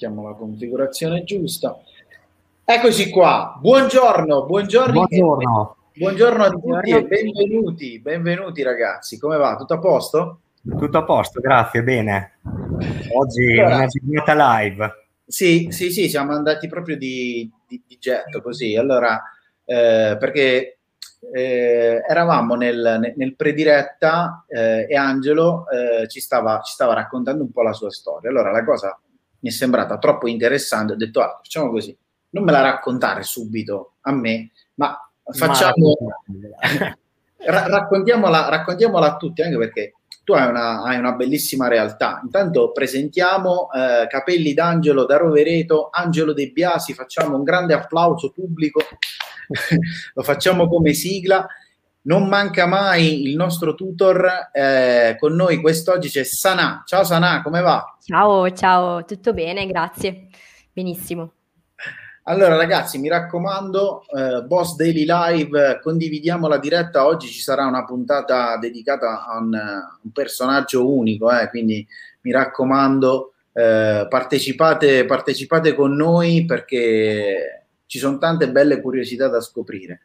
mettiamo la configurazione giusta. Eccoci qua, buongiorno, buongiorno. Buongiorno. Buongiorno a tutti e benvenuti, benvenuti ragazzi, come va? Tutto a posto? Tutto a posto, grazie, bene. Oggi allora, una giornata live. Sì, sì, sì, siamo andati proprio di, di, di getto così, allora, eh, perché eh, eravamo nel, nel prediretta eh, e Angelo eh, ci stava, ci, stava, raccontando un po' la sua storia. Allora la cosa mi è sembrata troppo interessante, ho detto ah, facciamo così, non me la raccontare subito a me, ma facciamo... ra- raccontiamola, raccontiamola a tutti, anche perché tu hai una, hai una bellissima realtà. Intanto presentiamo eh, Capelli d'Angelo da Rovereto, Angelo De Biasi, facciamo un grande applauso pubblico, lo facciamo come sigla. Non manca mai il nostro tutor, eh, con noi quest'oggi c'è Sanà. Ciao Sanà, come va? Ciao, ciao, tutto bene, grazie. Benissimo. Allora ragazzi, mi raccomando, eh, Boss Daily Live, condividiamo la diretta, oggi ci sarà una puntata dedicata a un, un personaggio unico, eh, quindi mi raccomando, eh, partecipate, partecipate con noi perché ci sono tante belle curiosità da scoprire.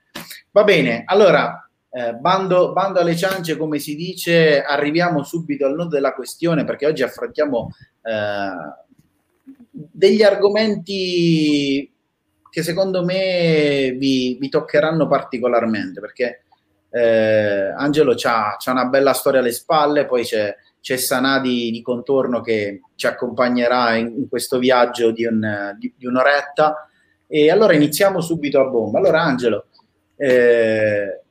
Va bene, allora, eh, bando, bando alle ciance, come si dice, arriviamo subito al nodo della questione perché oggi affrontiamo eh, degli argomenti che secondo me vi, vi toccheranno particolarmente perché eh, Angelo ha una bella storia alle spalle, poi c'è, c'è Sanadi di contorno che ci accompagnerà in, in questo viaggio di, un, di, di, un'oretta. E allora iniziamo subito a bomba. Allora, Angelo, eh,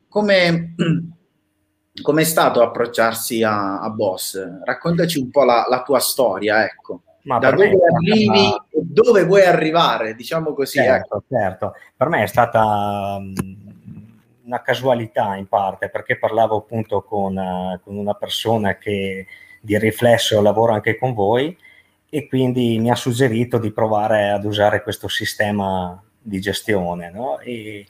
come è stato approcciarsi a, a, Boss? Raccontaci un po' la, la tua storia, ecco. Ma da dove arrivi e dove vuoi arrivare, diciamo così. Certo, ecco. certo. Per me è stata um, una casualità in parte, perché parlavo appunto con, uh, con, una persona che di riflesso lavora anche con voi e quindi mi ha suggerito di provare ad usare questo sistema di gestione. No? E,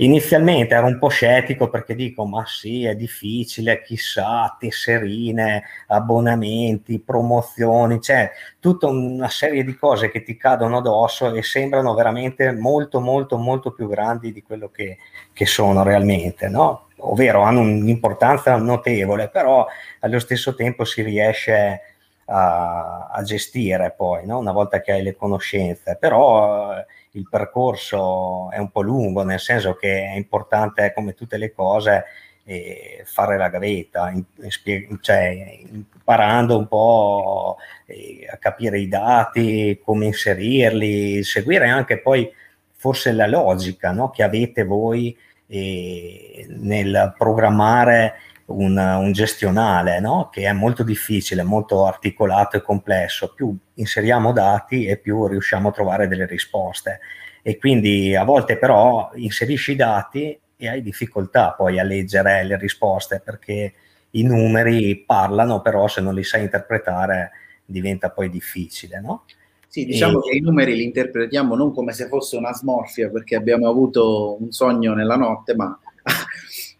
Inizialmente ero un po' scettico perché dico, ma sì, è difficile, chissà, tesserine, abbonamenti, promozioni, cioè tutta una serie di cose che ti cadono addosso e sembrano veramente molto, molto, molto più grandi di quello che, che sono realmente, no? Ovvero hanno un'importanza notevole, però allo stesso tempo si riesce a, a gestire poi, no? una volta che hai le conoscenze. Però il percorso è un po' lungo, nel senso che è importante, come tutte le cose, eh, fare la gavetta, in, in, cioè, imparando un po' eh, a capire i dati, come inserirli, seguire anche poi forse la logica no? che avete voi eh, nel programmare un, un gestionale, no? che è molto difficile, molto articolato e complesso. Più inseriamo dati e più riusciamo a trovare delle risposte. E quindi a volte però inserisci i dati e hai difficoltà poi a leggere le risposte perché i numeri parlano, però se non li sai interpretare diventa poi difficile, no? Sì, diciamo e... che i numeri li interpretiamo non come se fosse una smorfia perché abbiamo avuto un sogno nella notte, ma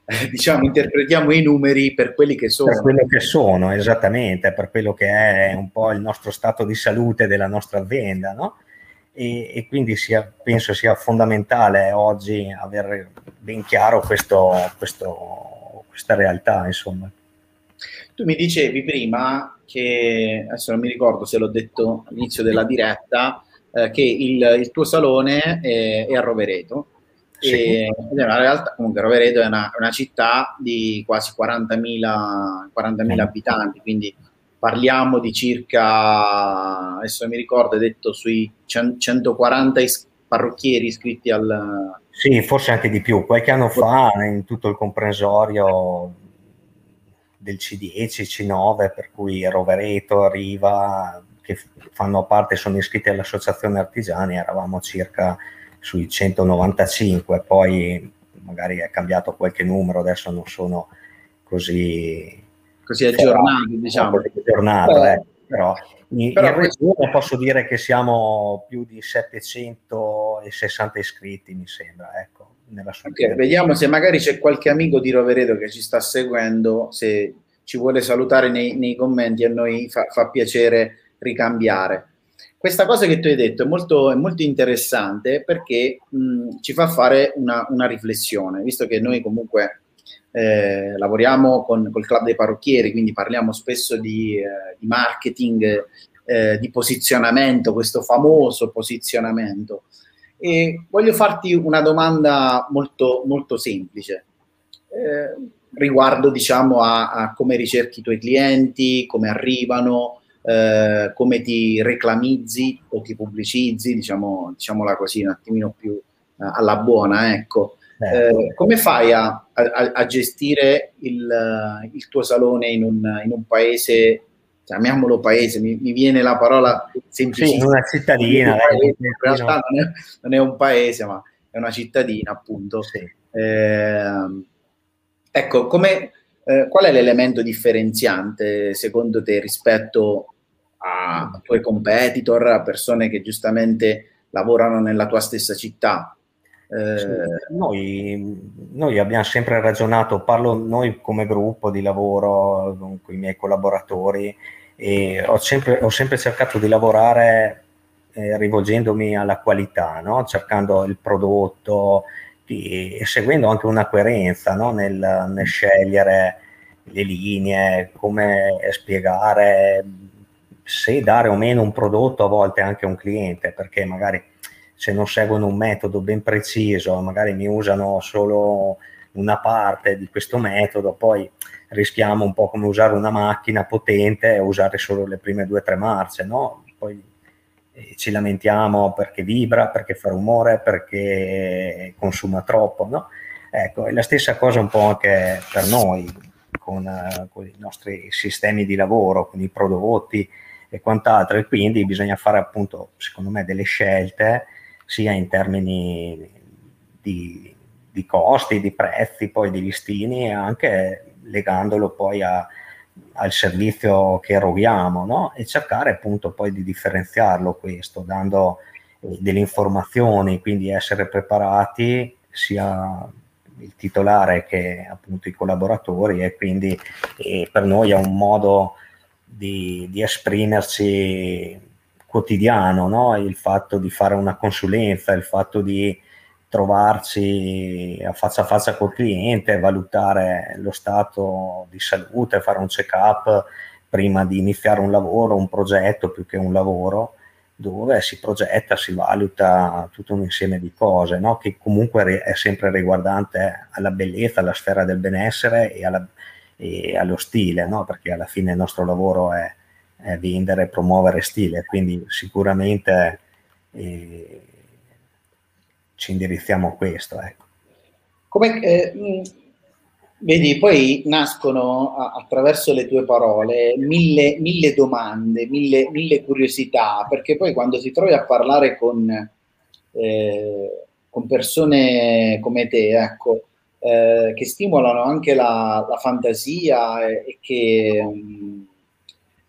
diciamo, interpretiamo i numeri per quelli che sono. Per quello che sono, esattamente, per quello che è un po' il nostro stato di salute della nostra azienda, no? E, e quindi sia, penso sia fondamentale oggi avere ben chiaro questo, questo, questa realtà, insomma. Tu mi dicevi prima che, adesso non mi ricordo se l'ho detto all'inizio della diretta, eh, che il, il, tuo salone è, è a Rovereto sì. E, una realtà, comunque Rovereto è una, una città di quasi 40.000, 40.000 sì. abitanti, quindi parliamo di circa, adesso mi ricordo, è detto sui 140 is- parrucchieri iscritti al... Sì, forse anche di più. Qualche anno fa in tutto il comprensorio del C10, C9, per cui Rovereto, arriva, che fanno parte, sono iscritti all'associazione artigiani, eravamo circa sui 195, poi magari è cambiato qualche numero, adesso non sono così, così aggiornato, diciamo. aggiornato eh. Eh, però in, però in regione posso dire che siamo più di 760 iscritti, mi sembra, ecco. Nella okay, vediamo se magari c'è qualche amico di Rovereto che ci sta seguendo, se ci vuole salutare nei, nei commenti a noi fa, fa piacere ricambiare. Questa cosa che tu hai detto è molto, è molto interessante perché mh, ci fa fare una, una, riflessione, visto che noi comunque eh, lavoriamo con il club dei parrucchieri, quindi parliamo spesso di, eh, di marketing, eh, di posizionamento, questo famoso posizionamento. E voglio farti una domanda molto, molto semplice eh, riguardo diciamo, a, a, come ricerchi i tuoi clienti, come arrivano, eh, come ti reclamizzi o ti pubblicizzi, diciamo, diciamola così, un attimino più eh, alla buona, ecco. Eh, come fai a, a, a gestire il, il, tuo salone in un, in un paese chiamiamolo paese, mi, mi, viene la parola semplicissima. Sì, una cittadina. in realtà non è, non è, un paese, ma è una cittadina, appunto. Sì. Eh, ecco, come, eh, qual è l'elemento differenziante secondo te rispetto a tuoi competitor, a persone che giustamente lavorano nella tua stessa città? Eh, noi, noi, abbiamo sempre ragionato, parlo noi come gruppo di lavoro con i miei collaboratori e ho sempre, ho sempre cercato di lavorare eh, rivolgendomi alla qualità, no? cercando il prodotto e seguendo anche una coerenza no? nel, nel scegliere le linee, come spiegare se dare o meno un prodotto a volte anche a un cliente, perché magari se non seguono un metodo ben preciso, magari mi usano solo una parte di questo metodo, poi rischiamo un po' come usare una macchina potente e usare solo le prime due o tre marce, no? Poi eh, ci lamentiamo perché vibra, perché fa rumore, perché consuma troppo, no? Ecco, è la stessa cosa un po' anche per noi, con, uh, con i nostri sistemi di lavoro, con i prodotti, e quant'altro e quindi bisogna fare appunto secondo me delle scelte sia in termini di, di costi, di prezzi, poi di listini anche legandolo poi a, al servizio che eroghiamo no? e cercare appunto poi di differenziarlo questo dando eh, delle informazioni, quindi essere preparati sia il titolare che appunto i collaboratori e quindi eh, per noi è un modo di, di esprimersi quotidiano, no? il fatto di fare una consulenza, il fatto di trovarci a faccia a faccia col cliente, valutare lo stato di salute, fare un check-up prima di iniziare un lavoro, un progetto più che un lavoro, dove si progetta, si valuta tutto un insieme di cose, no? che comunque è sempre riguardante alla bellezza, alla sfera del benessere e alla, e allo stile, no? perché alla fine il nostro lavoro è, è vendere e promuovere stile, quindi sicuramente eh, ci indirizziamo a questo. Ecco. Come, eh, vedi, poi nascono attraverso le tue parole mille, mille domande, mille, mille, curiosità, perché poi quando si trovi a parlare con, eh, con persone come te, ecco, eh, che stimolano anche la, la fantasia e, e che um,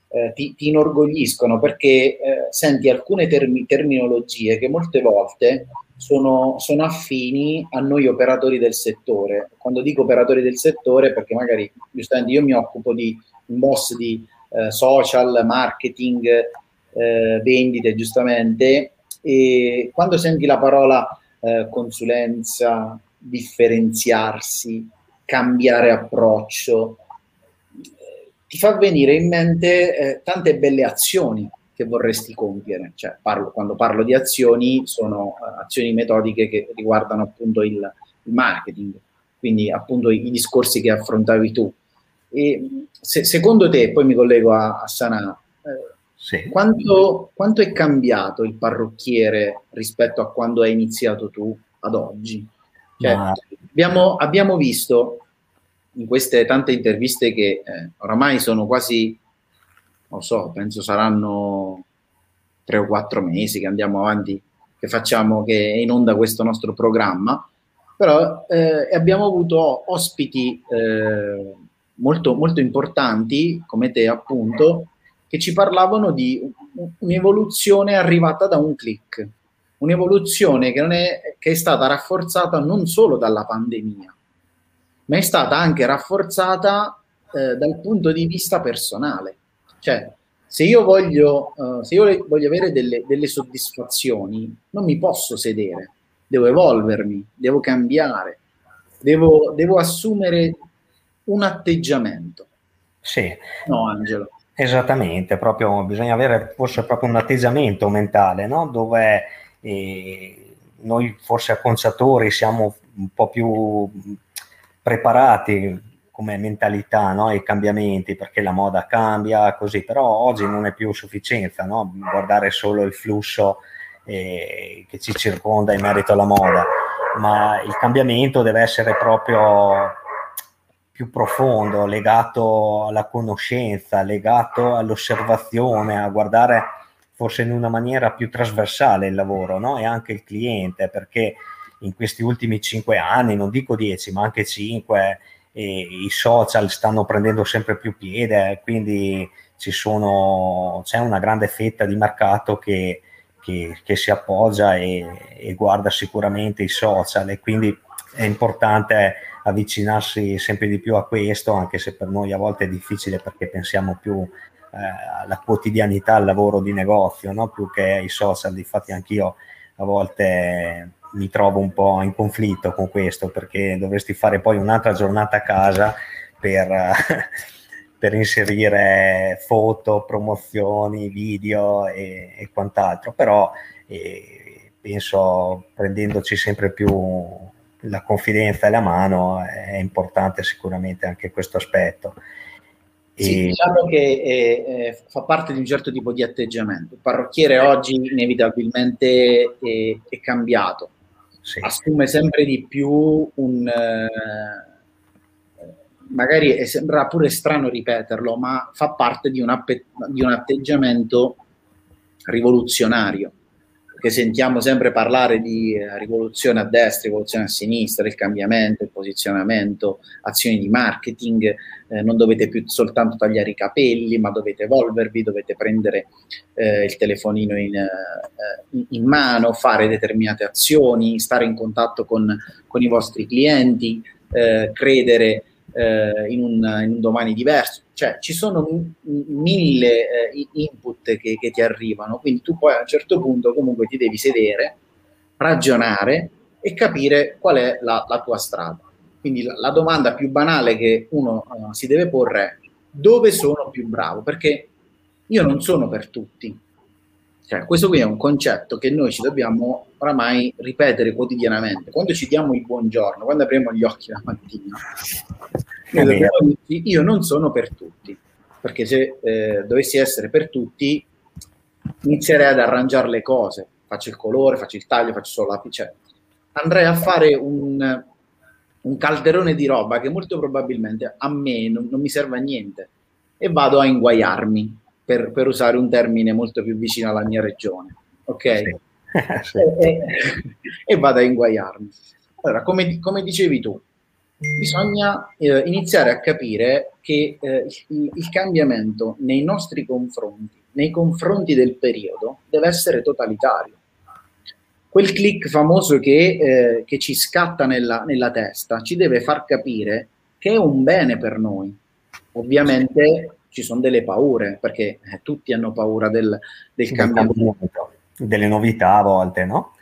eh, ti, ti, inorgogliscono perché eh, senti alcune termi, terminologie che molte volte sono, sono, affini a noi operatori del settore. Quando dico operatori del settore, perché magari giustamente io mi occupo di un boss di eh, social, marketing, eh, vendite, giustamente, e quando senti la parola eh, consulenza, differenziarsi, cambiare approccio, ti fa venire in mente eh, tante belle azioni che vorresti compiere. Cioè, parlo, quando parlo di azioni, sono uh, azioni metodiche che riguardano appunto il, il, marketing, quindi appunto i, i discorsi che affrontavi tu. E se, secondo te, poi mi collego a, a Sanà, eh, sì. quanto, quanto è cambiato il parrucchiere rispetto a quando hai iniziato tu ad oggi? Cioè, Ma... abbiamo, abbiamo, visto in queste tante interviste che eh, oramai sono quasi, non so, penso saranno tre o quattro mesi che andiamo avanti, che facciamo, che è in onda questo nostro programma, però eh, abbiamo avuto ospiti eh, molto, molto importanti, come te appunto, che ci parlavano di un'evoluzione arrivata da un click un'evoluzione che, è, che è stata rafforzata non solo dalla pandemia, ma è stata anche rafforzata eh, dal punto di vista personale. Cioè, se io voglio, uh, se io voglio avere delle, delle soddisfazioni, non mi posso sedere, devo evolvermi, devo cambiare, devo, devo assumere un atteggiamento. Sì. No, Angelo. Esattamente, proprio, bisogna avere forse proprio un atteggiamento mentale, no? dove eh, noi forse acconciatori siamo un po' più preparati come mentalità no? ai cambiamenti, perché la moda cambia, così, però oggi non è più sufficienza no? guardare solo il flusso eh, che ci circonda in merito alla moda, ma il cambiamento deve essere proprio più profondo, legato alla conoscenza, legato all'osservazione, a guardare forse in una maniera più trasversale il lavoro no? e anche il cliente, perché in questi ultimi cinque anni, non dico dieci, ma anche cinque, i social stanno prendendo sempre più piede, quindi sono, c'è una grande fetta di mercato che, che, che si appoggia e, e, guarda sicuramente i social e quindi è importante avvicinarsi sempre di più a questo, anche se per noi a volte è difficile perché pensiamo più alla quotidianità, al lavoro di negozio, no? più che ai social. Infatti anch'io a volte mi trovo un po' in conflitto con questo perché dovresti fare poi un'altra giornata a casa per, per inserire foto, promozioni, video e, e quant'altro, però eh, penso prendendoci sempre più la confidenza e la mano è importante sicuramente anche questo aspetto. Sì, diciamo che eh, eh, fa parte di un certo tipo di atteggiamento. Il parrucchiere oggi inevitabilmente è, è cambiato, sì. assume sempre di più un... Eh, magari sembra pure strano ripeterlo, ma fa parte di un, di un atteggiamento rivoluzionario che sentiamo sempre parlare di eh, rivoluzione a destra, rivoluzione a sinistra, il cambiamento, il posizionamento, azioni di marketing, eh, non dovete più soltanto tagliare i capelli, ma dovete evolvervi, dovete prendere eh, il telefonino in, eh, in, mano, fare determinate azioni, stare in contatto con, con i vostri clienti, eh, credere eh, in, un, in, un, domani diverso. Cioè ci sono mille eh, input che, che, ti arrivano, quindi tu poi a un certo punto comunque ti devi sedere, ragionare e capire qual è la, la tua strada. Quindi la, la, domanda più banale che uno uh, si deve porre è dove sono più bravo? Perché io non sono per tutti, cioè, questo qui è un concetto che noi ci dobbiamo oramai ripetere quotidianamente. Quando ci diamo il buongiorno, quando apriamo gli occhi la mattina, io non sono per tutti, perché se eh, dovessi essere per tutti, inizierei ad arrangiare le cose. Faccio il colore, faccio il taglio, faccio solo l'apice. Cioè, andrei a fare un, un, calderone di roba che molto probabilmente a me non, non mi serve a niente e vado a inguaiarmi per, per, usare un termine molto più vicino alla mia regione. Ok? Sì. E, e, vado a inguaiarmi. Allora, come, come dicevi tu, bisogna eh, iniziare a capire che eh, il, il, cambiamento nei nostri confronti, nei confronti del periodo, deve essere totalitario. Quel click famoso che, eh, che ci scatta nella, nella, testa ci deve far capire che è un bene per noi. Ovviamente ci sono delle paure, perché eh, tutti hanno paura del, del cambiamento. Delle novità a volte, no?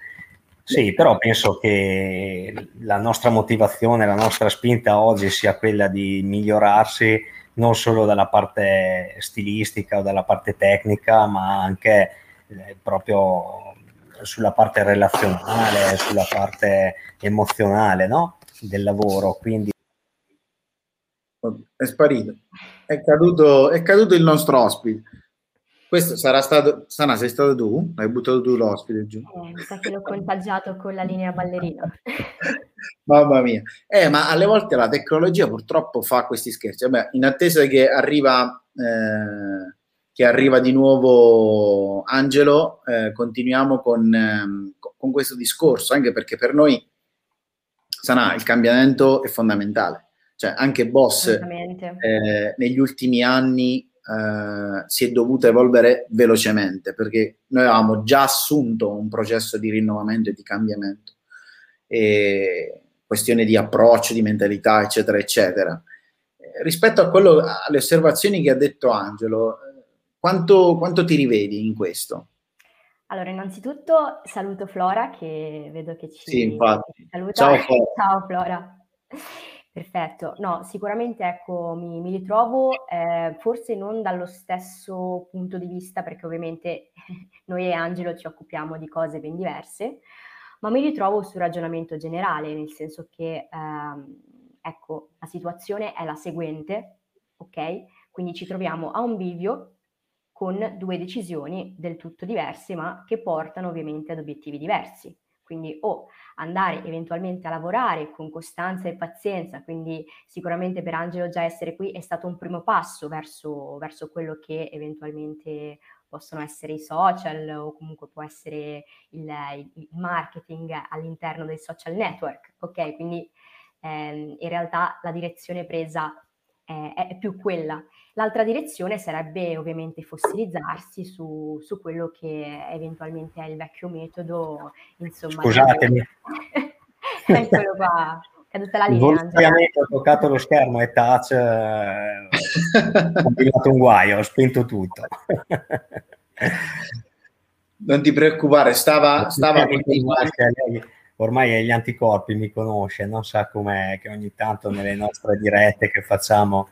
Sì, però penso che la nostra motivazione, la nostra spinta oggi sia quella di migliorarsi non solo dalla parte stilistica o dalla parte tecnica, ma anche eh, proprio sulla parte relazionale, sulla parte emozionale no? del lavoro. Quindi è sparito. È caduto, è caduto il nostro ospite. Questo sarà stato. Sana, sei stato tu? Hai buttato tu l'ospite giù? Eh, mi sa che l'ho contagiato con la linea ballerina. Mamma mia. Eh, ma alle volte la tecnologia purtroppo fa questi scherzi. Vabbè, in attesa che arriva, eh, che arriva di nuovo Angelo, eh, continuiamo con, ehm, con questo discorso, anche perché per noi, Sana, il cambiamento è fondamentale cioè anche Boss eh, negli ultimi anni eh, si è dovuto evolvere velocemente perché noi avevamo già assunto un processo di rinnovamento e di cambiamento. E questione di approccio, di mentalità, eccetera, eccetera. Eh, rispetto a quello, alle osservazioni che ha detto Angelo, quanto, quanto ti rivedi in questo? Allora, innanzitutto saluto Flora che vedo che ci, sì, infatti. saluta. Ciao Flora. Ciao Flora. Perfetto, no, sicuramente ecco, mi, mi ritrovo eh, forse non dallo stesso punto di vista, perché ovviamente noi e Angelo ci occupiamo di cose ben diverse, ma mi ritrovo sul ragionamento generale, nel senso che ehm, ecco, la situazione è la seguente, ok? Quindi ci troviamo a un bivio con due decisioni del tutto diverse, ma che portano ovviamente ad obiettivi diversi. Quindi o andare eventualmente a lavorare con costanza e pazienza, quindi sicuramente per Angelo già essere qui è stato un primo passo verso, verso quello che eventualmente possono essere i social o comunque può essere il, il marketing all'interno dei social network, ok? Quindi ehm, in realtà la direzione presa è, è più quella. L'altra direzione sarebbe ovviamente fossilizzarsi su, su, quello che eventualmente è il vecchio metodo, insomma. Scusatemi. Eccolo qua, caduta la linea. Ovviamente ho toccato lo schermo e touch, eh, ho combinato un guaio, ho spento tutto. non ti preoccupare, stava... stava ormai gli anticorpi mi conosce, non sa com'è che ogni tanto nelle nostre dirette che facciamo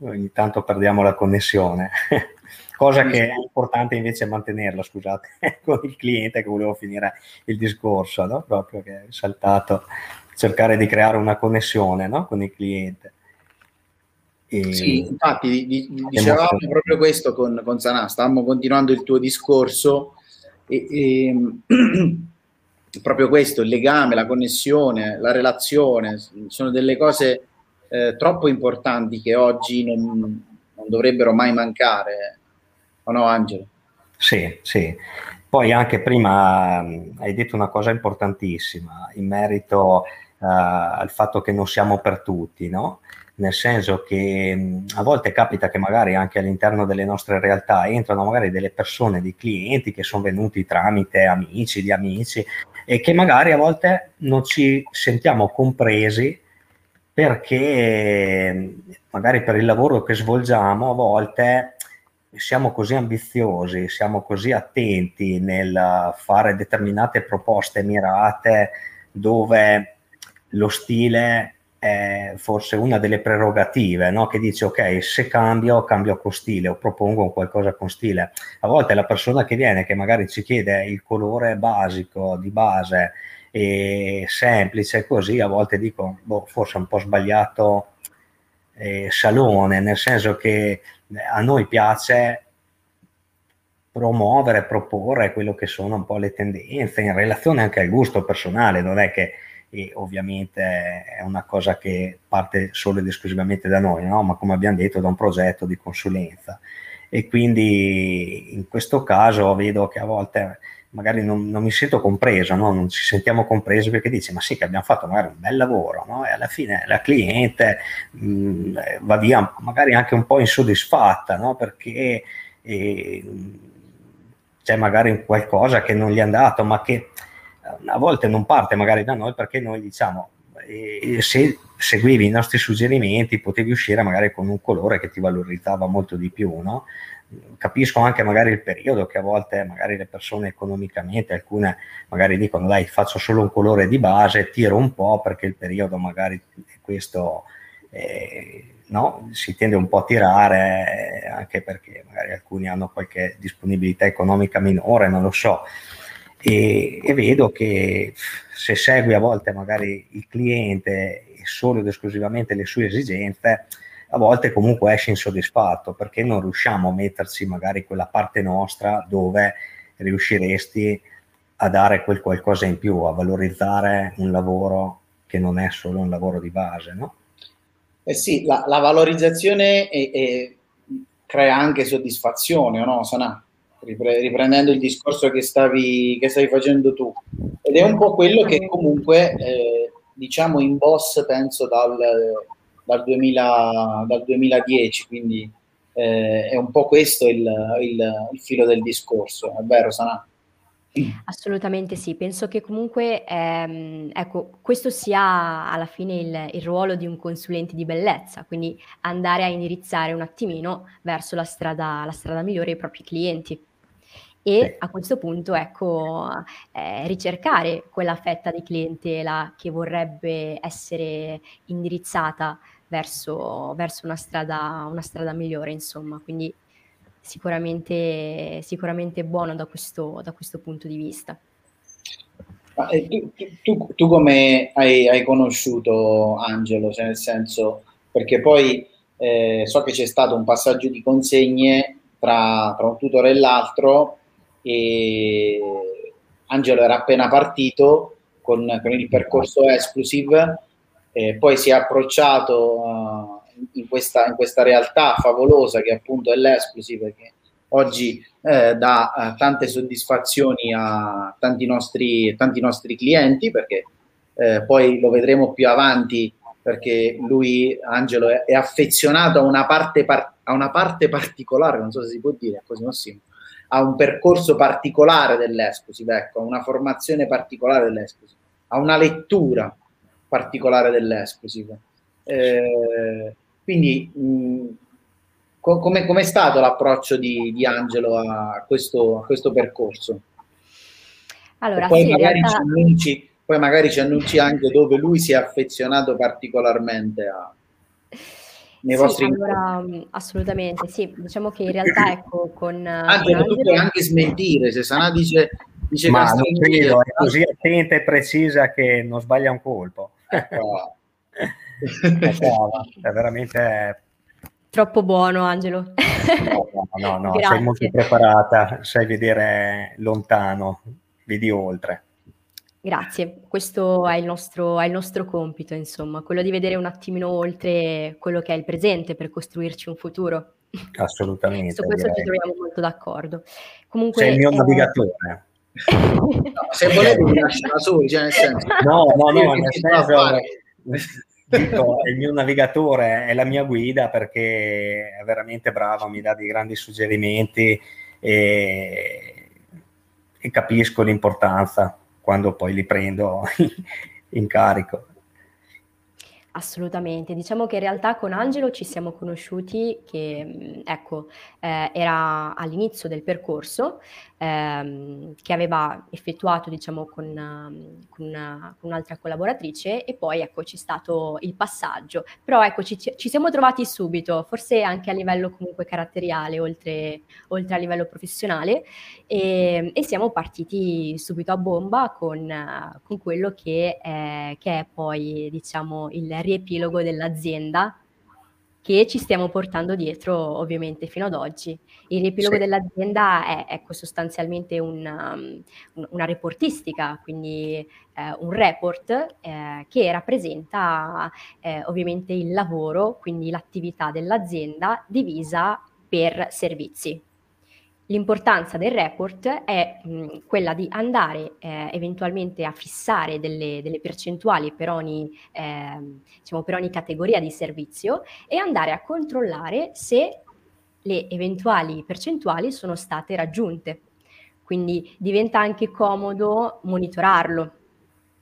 ogni tanto perdiamo la connessione. Cosa che è importante invece mantenerla, scusate, con il cliente che volevo finire il discorso, no? proprio che è saltato, cercare di creare una connessione no? con il cliente. E... Sì, infatti di, di, dicevamo proprio questo con, con Sanà, stavamo continuando il tuo discorso e, e proprio questo, il legame, la connessione, la relazione, sono delle cose eh, troppo importanti che oggi non, non, dovrebbero mai mancare, o no Angelo? Sì, sì. Poi anche prima hai detto una cosa importantissima in merito uh, al fatto che non siamo per tutti, no? nel senso che a volte capita che magari anche all'interno delle nostre realtà entrano magari delle persone, dei clienti che sono venuti tramite amici di amici e che magari a volte non ci sentiamo compresi perché magari per il lavoro che svolgiamo a volte siamo così ambiziosi, siamo così attenti nel fare determinate proposte mirate dove lo stile è forse una delle prerogative, no? che dice ok, se cambio, cambio con stile o propongo qualcosa con stile. A volte la persona che viene, che magari ci chiede il colore basico, di base, e semplice così, a volte dico, boh, forse un po' sbagliato eh, salone, nel senso che a noi piace promuovere, proporre quello che sono un po' le tendenze in relazione anche al gusto personale, non è che ovviamente è una cosa che parte solo ed esclusivamente da noi, no? ma come abbiamo detto da un progetto di consulenza. E quindi in questo caso vedo che a volte magari non, non mi sento compreso, no? non ci sentiamo compresi perché dici ma sì che abbiamo fatto magari un bel lavoro no? e alla fine la cliente mh, mm, va via magari anche un po' insoddisfatta no? perché eh, c'è magari qualcosa che non gli è andato ma che a volte non parte magari da noi perché noi diciamo eh, se seguivi i nostri suggerimenti potevi uscire magari con un colore che ti valorizzava molto di più, no? capisco anche magari il periodo che a volte magari le persone economicamente, alcune magari dicono dai faccio solo un colore di base, tiro un po' perché il periodo magari questo eh, no? si tende un po' a tirare anche perché magari alcuni hanno qualche disponibilità economica minore, non lo so. E, e vedo che se segui a volte magari il cliente solo ed esclusivamente le sue esigenze, a volte comunque esce insoddisfatto perché non riusciamo a metterci magari quella parte nostra dove riusciresti a dare quel qualcosa in più, a valorizzare un lavoro che non è solo un lavoro di base, no? Eh sì, la, la valorizzazione è, è, crea anche soddisfazione, no, Sana? Ripre, riprendendo il discorso che stavi, che stavi, facendo tu. Ed è un po' quello che comunque, eh, diciamo, in boss penso dal, dal, 2000, dal 2010, quindi eh, è un po' questo il, il, il, filo del discorso, è vero Sanà? Assolutamente sì, penso che comunque ehm, ecco, questo sia alla fine il, il, ruolo di un consulente di bellezza, quindi andare a indirizzare un attimino verso la strada, la strada migliore ai propri clienti. E a questo punto, ecco, eh, ricercare quella fetta di clientela che vorrebbe essere indirizzata verso, verso una, strada, una strada migliore, insomma. Quindi sicuramente, sicuramente buono da questo, da questo punto di vista. Eh, tu, tu, tu, come hai, hai, conosciuto Angelo? Cioè nel senso, perché poi eh, so che c'è stato un passaggio di consegne tra, tra un tutore e l'altro e Angelo era appena partito con, con il percorso Exclusive, eh, poi si è approcciato uh, in questa, in questa realtà favolosa che appunto è l'Exclusive, che oggi eh, dà eh, tante soddisfazioni a tanti nostri, tanti nostri clienti, perché eh, poi lo vedremo più avanti, perché lui, Angelo, è, è affezionato a una, parte par- a una parte particolare, non so se si può dire così, Massimo, a un percorso particolare dell'Exclusive, ecco, una formazione particolare dell'Exclusive, a una lettura particolare dell'Exclusive. Eh, quindi, mh, come è stato l'approccio di, di Angelo a questo, a questo, percorso? Allora, poi, sì, magari realtà... annunci, poi, magari ci annunci, anche dove lui si è affezionato particolarmente a, nei sì, vostri allora, assolutamente, sì, diciamo che in realtà ecco con... Angelo, con tu puoi anche smentire, se Sana dice... dice Ma non credo, è così attenta e precisa che non sbaglia un colpo. No. è veramente troppo buono Angelo no no no, no sei molto preparata sai vedere lontano vedi oltre Grazie, questo è il, nostro, è il, nostro, compito, insomma, quello di vedere un attimino oltre quello che è il presente per costruirci un futuro. Assolutamente. Su questo direi. ci troviamo molto d'accordo. Comunque, Sei il mio eh... navigatore. no, se volete mi lascio da soli, cioè nel senso... No, no, no, nel senso dico, il mio navigatore è la mia guida perché è veramente bravo, mi dà dei grandi suggerimenti e, e capisco l'importanza quando poi li prendo in carico. Assolutamente, diciamo che in realtà con Angelo ci siamo conosciuti che, ecco, eh, era all'inizio del percorso ehm, che aveva effettuato, diciamo, con, con, una, con, un'altra collaboratrice e poi, ecco, c'è stato il passaggio. Però, ecco, ci, ci siamo trovati subito, forse anche a livello comunque caratteriale, oltre, oltre a livello professionale, e, e, siamo partiti subito a bomba con, con quello che è, che è poi, diciamo, il riepilogo dell'azienda che ci stiamo portando dietro ovviamente fino ad oggi. Il riepilogo sì. dell'azienda è ecco, sostanzialmente una, um, una reportistica, quindi eh, un report eh, che rappresenta eh, ovviamente il lavoro, quindi l'attività dell'azienda divisa per servizi. L'importanza del report è mh, quella di andare eh, eventualmente a fissare delle, delle percentuali per ogni, eh, diciamo per ogni categoria di servizio e andare a controllare se le eventuali percentuali sono state raggiunte. Quindi diventa anche comodo monitorarlo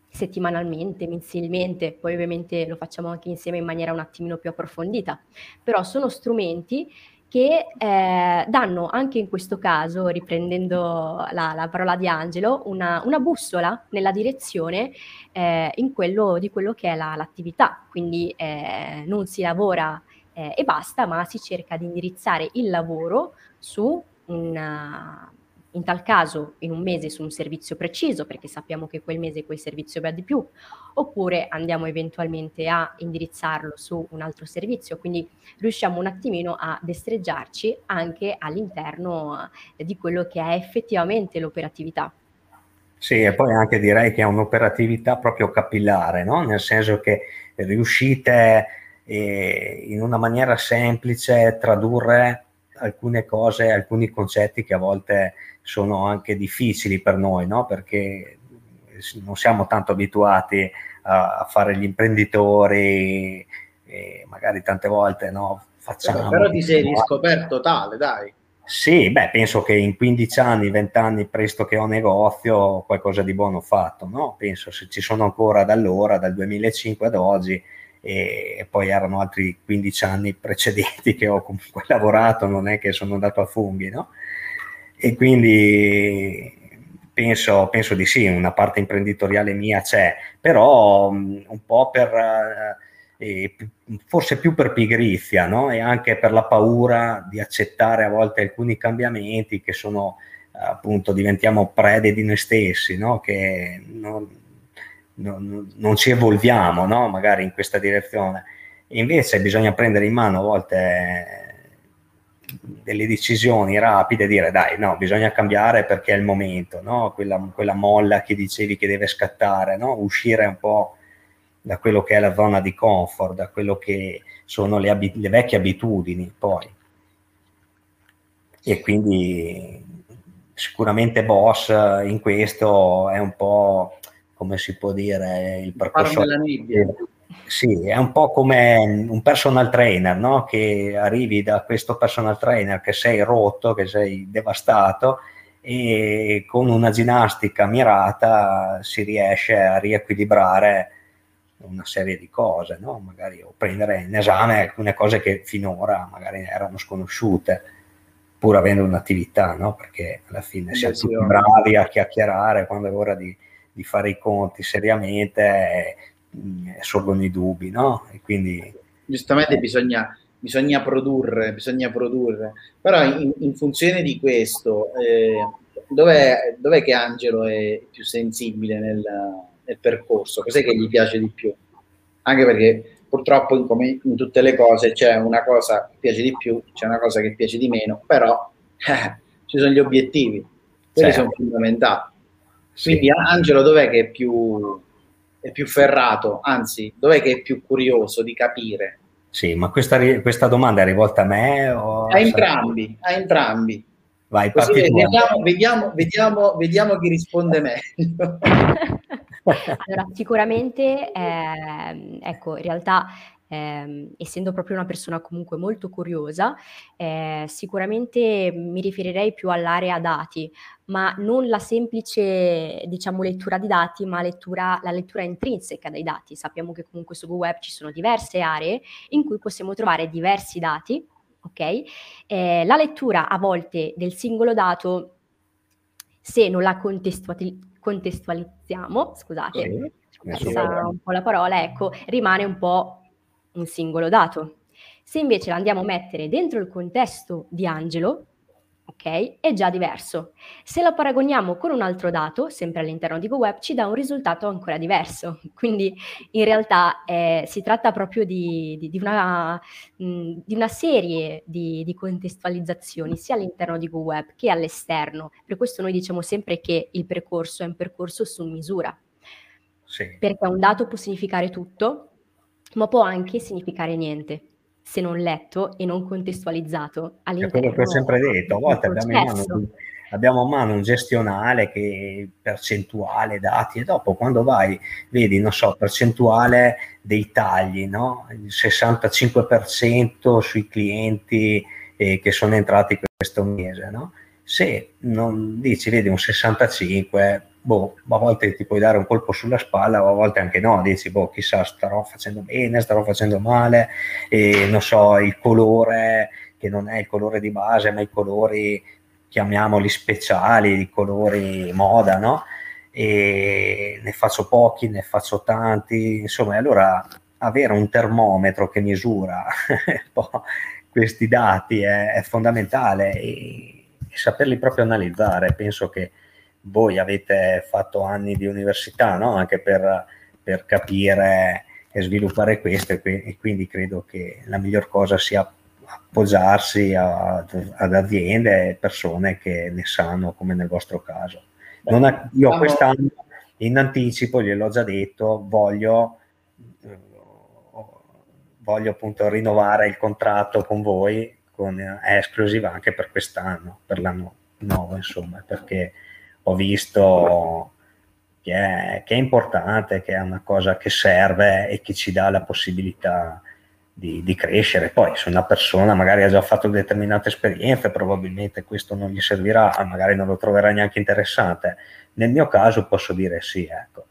settimanalmente, mensilmente, poi ovviamente lo facciamo anche insieme in maniera un attimino più approfondita, però sono strumenti che eh, danno anche in questo caso, riprendendo la, la parola di Angelo, una, una bussola nella direzione eh, quello, di quello che è la, l'attività. Quindi eh, non si lavora eh, e basta, ma si cerca di indirizzare il lavoro su una, in tal caso in un mese su un servizio preciso, perché sappiamo che quel mese quel servizio va di più, oppure andiamo eventualmente a indirizzarlo su un altro servizio, quindi riusciamo un attimino a destreggiarci anche all'interno eh, di quello che è effettivamente l'operatività. Sì, e poi anche direi che è un'operatività proprio capillare, no? nel senso che riuscite eh, in una maniera semplice a tradurre alcune cose, alcuni concetti che a volte sono anche difficili per noi, no? perché non siamo tanto abituati a, a fare gli imprenditori e magari tante volte no, facciamo... Però ti sei riscoperto tale, dai. Sì, beh, penso che in 15 anni, 20 anni presto che ho negozio, qualcosa di buono ho fatto, no? Penso se ci sono ancora da allora, dal 2005 ad oggi, e poi erano altri 15 anni precedenti che ho comunque lavorato, non è che sono andato a funghi, no? E quindi penso, penso di sì, una parte imprenditoriale mia c'è, però un po' per... E forse più per pigrizia no? e anche per la paura di accettare a volte alcuni cambiamenti che sono appunto diventiamo prede di noi stessi, no? che non, non, non, ci evolviamo no? magari in questa direzione. Invece bisogna prendere in mano a volte delle decisioni rapide dire dai no, bisogna cambiare perché è il momento, no? quella, quella molla che dicevi che deve scattare, no? uscire un po' da quello che è la zona di comfort, da quello che sono le, abit- le vecchie abitudini poi. E quindi sicuramente Boss in questo è un po' come si può dire il percorso sì, è un po' come un personal trainer, no? che arrivi da questo personal trainer che sei rotto, che sei devastato e con una ginnastica mirata si riesce a riequilibrare una serie di cose, no? magari o prendere in esame alcune cose che finora magari erano sconosciute, pur avendo un'attività, no? perché alla fine siamo tutti bravi a chiacchierare quando è ora di, di fare i conti seriamente, eh, sorgono i dubbi, no? E quindi... Giustamente bisogna, bisogna, produrre, bisogna produrre, però in, in funzione di questo, eh, dov'è, dov'è che Angelo è più sensibile nel nel percorso, cos'è che gli piace di più? Anche perché purtroppo in, come in tutte le cose c'è una cosa che piace di più, c'è una cosa che piace di meno, però eh, ci sono gli obiettivi, quelli certo. sono fondamentali. Quindi sì. Angelo dov'è che è più, è più ferrato, anzi dov'è che è più curioso di capire? Sì, ma questa, questa domanda è rivolta a me? O a entrambi, a entrambi. Vai, Così vediamo, vediamo, vediamo, vediamo chi risponde meglio. Allora, sicuramente, eh, ecco, in realtà, eh, essendo proprio una persona comunque molto curiosa, eh, sicuramente mi riferirei più all'area dati, ma non la semplice, diciamo, lettura di dati, ma lettura, la lettura intrinseca dei dati. Sappiamo che comunque su Google Web ci sono diverse aree in cui possiamo trovare diversi dati, ok? Eh, la lettura a volte del singolo dato se non la contestualizziamo scusate, sì, un po' la parola, ecco, rimane un po' un singolo dato. Se invece la andiamo a mettere dentro il contesto di Angelo, ok? È già diverso. Se lo paragoniamo con un altro dato, sempre all'interno di GoWeb, ci dà un risultato ancora diverso. Quindi in realtà eh, si tratta proprio di, di, di, una, mh, di una, serie di, contestualizzazioni sia all'interno di GoWeb che all'esterno. Per questo noi diciamo sempre che il percorso è un percorso su misura. Sì. Perché un dato può significare tutto, ma può anche significare niente se non letto e non contestualizzato all'interno. È quello che ho sempre detto, a volte abbiamo in, mano, abbiamo in mano un gestionale che percentuale, dati e dopo quando vai vedi, non so, percentuale dei tagli, no? Il 65% sui clienti eh, che sono entrati questo mese, no? Se non dici, vedi un 65, boh, a volte ti puoi dare un colpo sulla spalla, a volte anche no, dici, boh, chissà, starò facendo bene, starò facendo male, e non so, il colore che non è il colore di base, ma i colori, chiamiamoli speciali, i colori moda, no? E ne faccio pochi, ne faccio tanti, insomma, allora avere un termometro che misura questi dati è, è fondamentale e, e saperli proprio analizzare, penso che voi avete fatto anni di università no? anche per, per, capire e sviluppare questo e, quindi credo che la miglior cosa sia appoggiarsi a, ad aziende e persone che ne sanno come nel vostro caso. Ha, io diciamo quest'anno in anticipo, gliel'ho già detto, voglio, voglio appunto rinnovare il contratto con voi, con, è esclusiva anche per quest'anno, per l'anno nuovo, insomma, perché ho visto che è, che è, importante, che è una cosa che serve e che ci dà la possibilità di, di, crescere. Poi se una persona magari ha già fatto determinate esperienze, probabilmente questo non gli servirà, magari non lo troverà neanche interessante. Nel mio caso posso dire sì, ecco.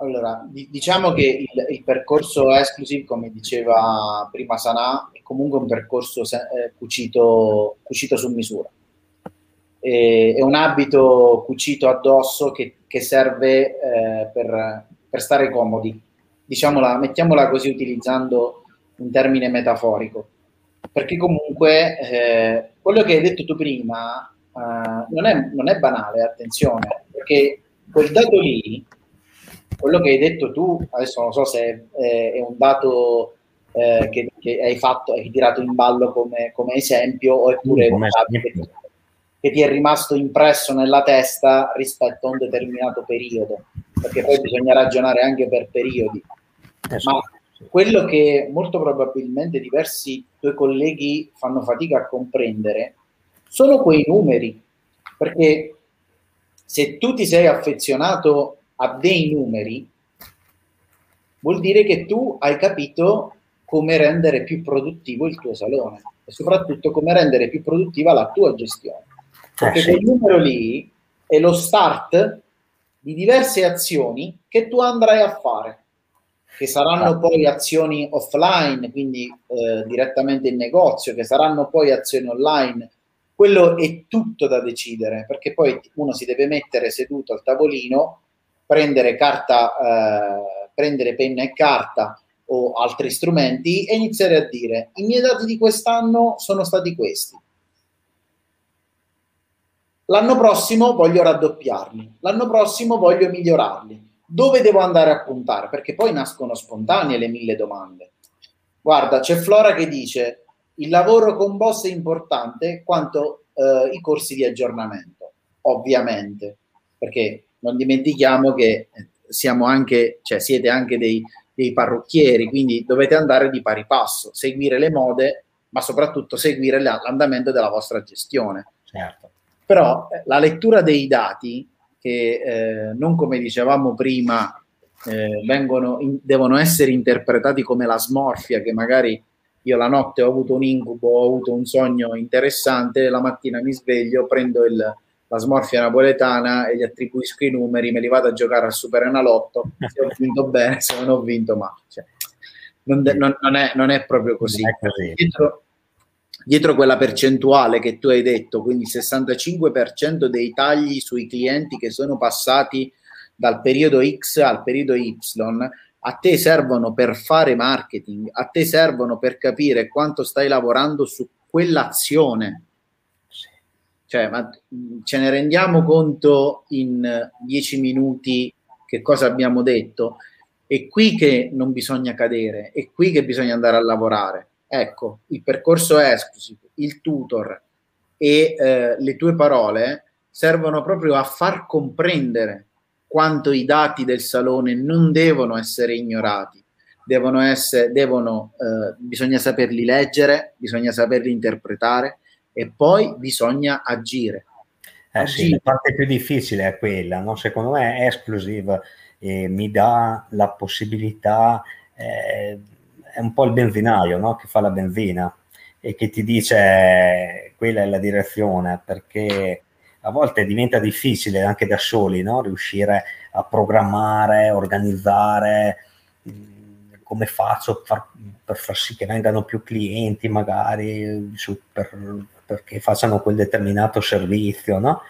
Allora, diciamo che il, il, percorso exclusive, come diceva prima Sanà, è comunque un percorso eh, cucito, cucito, su misura. E, è un abito cucito addosso che, che serve eh, per, per, stare comodi. Diciamola, mettiamola così utilizzando un termine metaforico. Perché comunque eh, quello che hai detto tu prima eh, non, è, non è banale, attenzione, perché quel dato lì quello che hai detto tu, adesso non so se è, è un dato eh, che, che, hai fatto, hai tirato in ballo come, come esempio, o eppure un dato che, ti è rimasto impresso nella testa rispetto a un determinato periodo, perché poi bisogna ragionare anche per periodi. Ma quello che molto probabilmente diversi tuoi colleghi fanno fatica a comprendere sono quei numeri, perché se tu ti sei affezionato a dei numeri, vuol dire che tu hai capito come rendere più produttivo il tuo salone e soprattutto come rendere più produttiva la tua gestione. Perché eh sì. quel numero lì è lo start di diverse azioni che tu andrai a fare, che saranno ah. poi azioni offline, quindi eh, direttamente in negozio, che saranno poi azioni online. Quello è tutto da decidere, perché poi uno si deve mettere seduto al tavolino prendere carta, eh, prendere penna e carta o altri strumenti e iniziare a dire i miei dati di quest'anno sono stati questi. L'anno prossimo voglio raddoppiarli, l'anno prossimo voglio migliorarli. Dove devo andare a puntare? Perché poi nascono spontanee le mille domande. Guarda, c'è Flora che dice il lavoro con boss è importante quanto eh, i corsi di aggiornamento, ovviamente, perché non dimentichiamo che eh, siamo anche, cioè siete anche dei, dei parrucchieri, quindi dovete andare di pari passo, seguire le mode, ma soprattutto seguire l'andamento della vostra gestione. Certo. Però eh, la lettura dei dati, che eh, non come dicevamo prima, eh, vengono in, devono essere interpretati come la smorfia, che magari io la notte ho avuto un incubo, ho avuto un sogno interessante, la mattina mi sveglio, prendo il, la smorfia napoletana e gli attribuisco i numeri, me li vado a giocare al Super Enalotto, se ho vinto bene, se non ho vinto ma cioè, non, non, non, è, non, è, proprio così. così. Dietro, dietro, quella percentuale che tu hai detto, quindi il 65% dei tagli sui clienti che sono passati dal periodo X al periodo Y, a te servono per fare marketing, a te servono per capire quanto stai lavorando su quell'azione cioè, ma ce ne rendiamo conto in dieci minuti che cosa abbiamo detto? È qui che non bisogna cadere, è qui che bisogna andare a lavorare. Ecco, il percorso exclusive, il tutor e eh, le tue parole servono proprio a far comprendere quanto i dati del salone non devono essere ignorati, devono essere, devono, eh, bisogna saperli leggere, bisogna saperli interpretare, e poi bisogna agire. Eh sì, la parte più difficile è quella, no? secondo me exclusive, eh, mi dà la possibilità, eh, è un po' il benzinaio no? che fa la benzina e che ti dice quella è la direzione, perché a volte diventa difficile anche da soli no? riuscire a programmare, organizzare come faccio far, per far sì che vengano più clienti magari su, per, perché facciano quel determinato servizio, no?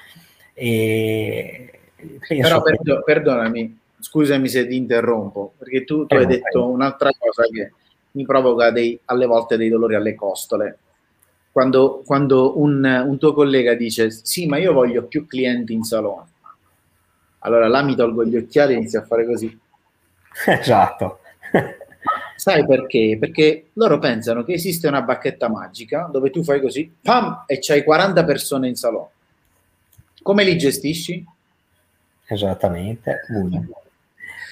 E Però che... perdo, perdonami, scusami se ti interrompo, perché tu, tu hai detto un'altra cosa che mi provoca dei, alle volte dei dolori alle costole. Quando, quando un, un, tuo collega dice sì, ma io voglio più clienti in salone, allora là mi tolgo gli occhiali e inizio a fare così. Esatto. Sai perché? Perché loro pensano che esiste una bacchetta magica dove tu fai così, pam, e c'hai 40 persone in salone. Come li gestisci? Esattamente.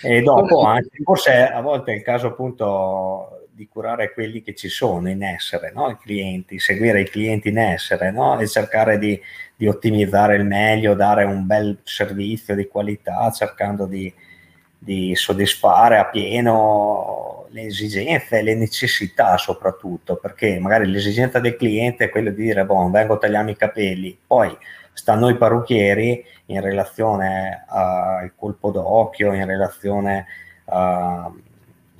E dopo anche, forse a volte è il caso appunto di curare quelli che ci sono in essere, no? i clienti, seguire i clienti in essere no? e cercare di, di, ottimizzare il meglio, dare un bel servizio di qualità, cercando di, di soddisfare a pieno le esigenze, le necessità soprattutto, perché magari l'esigenza del cliente è quella di dire, boh, vengo a tagliarmi i capelli, poi sta a noi parrucchieri in relazione al colpo d'occhio, in relazione a,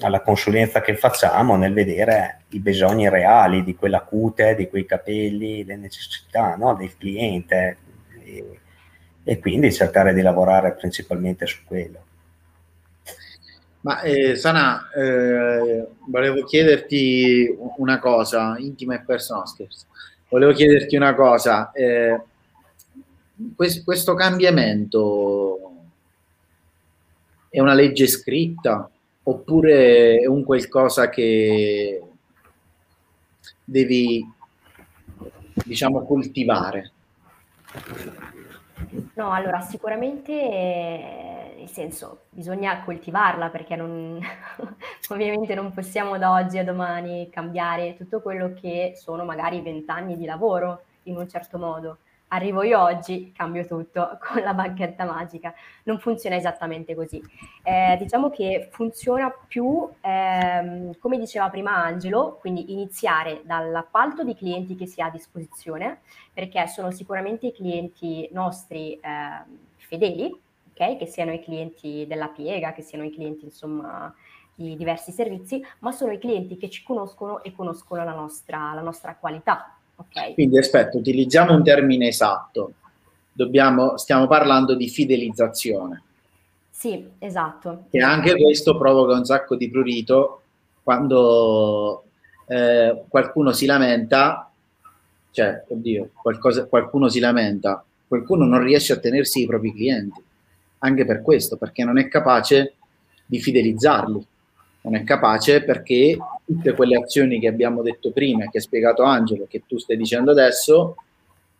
alla consulenza che facciamo nel vedere i bisogni reali di quella cute, di quei capelli, le necessità no, del cliente e, e quindi cercare di lavorare principalmente su quello. Ma eh, Sana, eh, volevo chiederti una cosa, intima e personale, scherzo. Volevo chiederti una cosa, eh, questo, questo cambiamento è una legge scritta oppure è un qualcosa che devi, diciamo, coltivare? No, allora sicuramente, nel senso, bisogna coltivarla perché non, ovviamente non possiamo da oggi a domani cambiare tutto quello che sono magari vent'anni di lavoro in un certo modo arrivo io oggi, cambio tutto con la bacchetta magica. Non funziona esattamente così. Eh, diciamo che funziona più, ehm, come diceva prima Angelo, quindi iniziare dall'appalto di clienti che si ha a disposizione, perché sono sicuramente i clienti nostri eh, fedeli, okay? che siano i clienti della piega, che siano i clienti insomma di diversi servizi, ma sono i clienti che ci conoscono e conoscono la nostra, la nostra qualità, Okay. Quindi aspetta, utilizziamo un termine esatto. Dobbiamo, stiamo parlando di fidelizzazione. Sì, esatto. E anche questo provoca un sacco di prurito quando eh, qualcuno si lamenta, cioè, oddio, qualcosa, qualcuno si lamenta, qualcuno non riesce a tenersi i propri clienti. Anche per questo, perché non è capace di fidelizzarli non è capace perché tutte quelle azioni che abbiamo detto prima che ha spiegato Angelo, che tu stai dicendo adesso,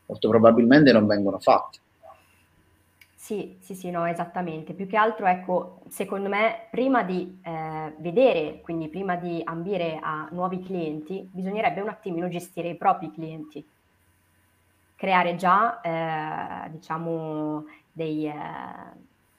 molto probabilmente non vengono fatte. Sì, sì, sì, no, esattamente. Più che altro, ecco, secondo me, prima di eh, vedere, quindi prima di ambire a nuovi clienti, bisognerebbe un attimino gestire i propri clienti, creare già, eh, diciamo, dei, eh,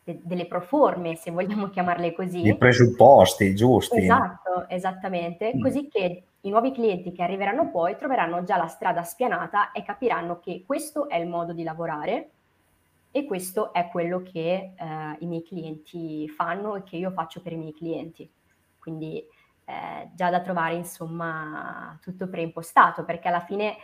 de- delle proforme, se vogliamo chiamarle così. I presupposti giusti. Esatto, esattamente, mm. così che i nuovi clienti che arriveranno poi troveranno già la strada spianata e capiranno che questo è il modo di lavorare e questo è quello che eh, i miei clienti fanno e che io faccio per i miei clienti. Quindi eh, già da trovare insomma tutto preimpostato perché alla fine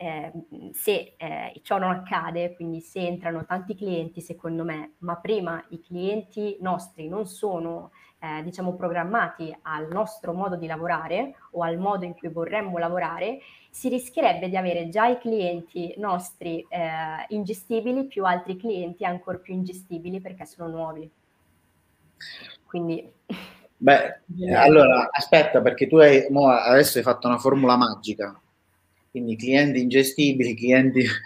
eh, se eh, ciò non accade, quindi se entrano tanti clienti, secondo me, ma prima i clienti nostri non sono, eh, diciamo, programmati al nostro modo di lavorare o al modo in cui vorremmo lavorare, si rischierebbe di avere già i clienti nostri eh, ingestibili più altri clienti ancora più ingestibili perché sono nuovi. Quindi... Beh, allora aspetta perché tu hai, adesso hai fatto una formula magica quindi clienti ingestibili, clienti...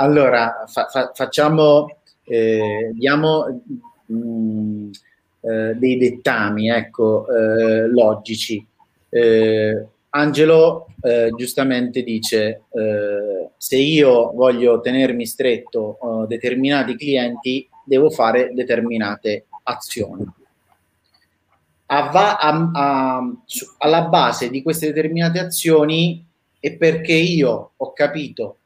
Allora, fa, fa, facciamo, eh, diamo mh, mm, eh, dei dettami, ecco, eh, logici. Eh, Angelo eh, giustamente dice, eh, se io voglio tenermi stretto determinati clienti, devo fare determinate azioni. A, a, a, alla base di queste determinate azioni è perché io ho capito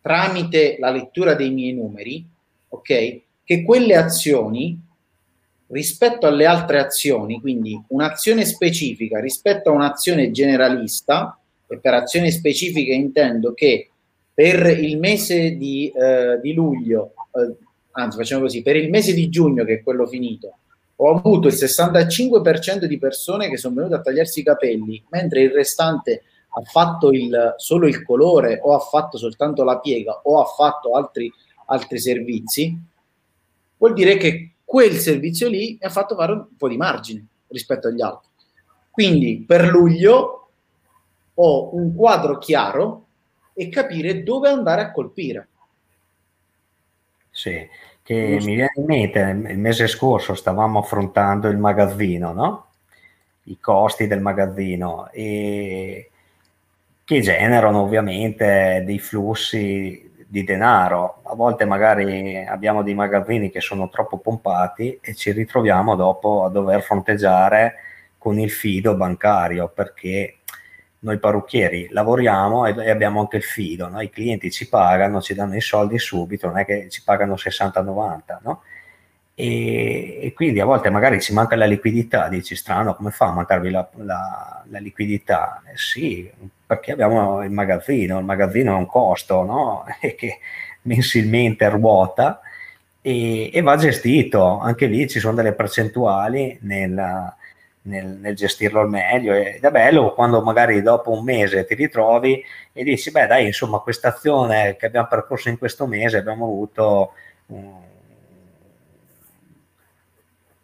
tramite la lettura dei miei numeri, ok, che quelle azioni rispetto alle altre azioni, quindi un'azione specifica rispetto a un'azione generalista, e per azione specifica intendo che per il mese di, eh, di luglio, eh, anzi facciamo così, per il mese di giugno che è quello finito, ho avuto il 65% di persone che sono venute a tagliarsi i capelli, mentre il restante ha fatto il, solo il colore o ha fatto soltanto la piega o ha fatto altri, altri servizi, vuol dire che quel servizio lì mi ha fatto fare un po' di margine rispetto agli altri. Quindi per luglio ho un quadro chiaro e capire dove andare a colpire. Sì, che mi viene in mente, il mese scorso stavamo affrontando il magazzino, no? I costi del magazzino e che generano ovviamente dei flussi di denaro. A volte magari abbiamo dei magazzini che sono troppo pompati e ci ritroviamo dopo a dover fronteggiare con il fido bancario, perché noi parrucchieri lavoriamo e, abbiamo anche il fido, no? i clienti ci pagano, ci danno i soldi subito, non è che ci pagano 60-90, no? E, e, quindi a volte magari ci manca la liquidità, dici strano come fa a mancarvi la, la, la liquidità? Eh sì, perché abbiamo il magazzino, il magazzino è un costo no? che mensilmente ruota e, e, va gestito, anche lì ci sono delle percentuali nel, nel, nel, gestirlo al meglio ed è bello quando magari dopo un mese ti ritrovi e dici beh dai insomma questa azione che abbiamo percorso in questo mese abbiamo avuto un,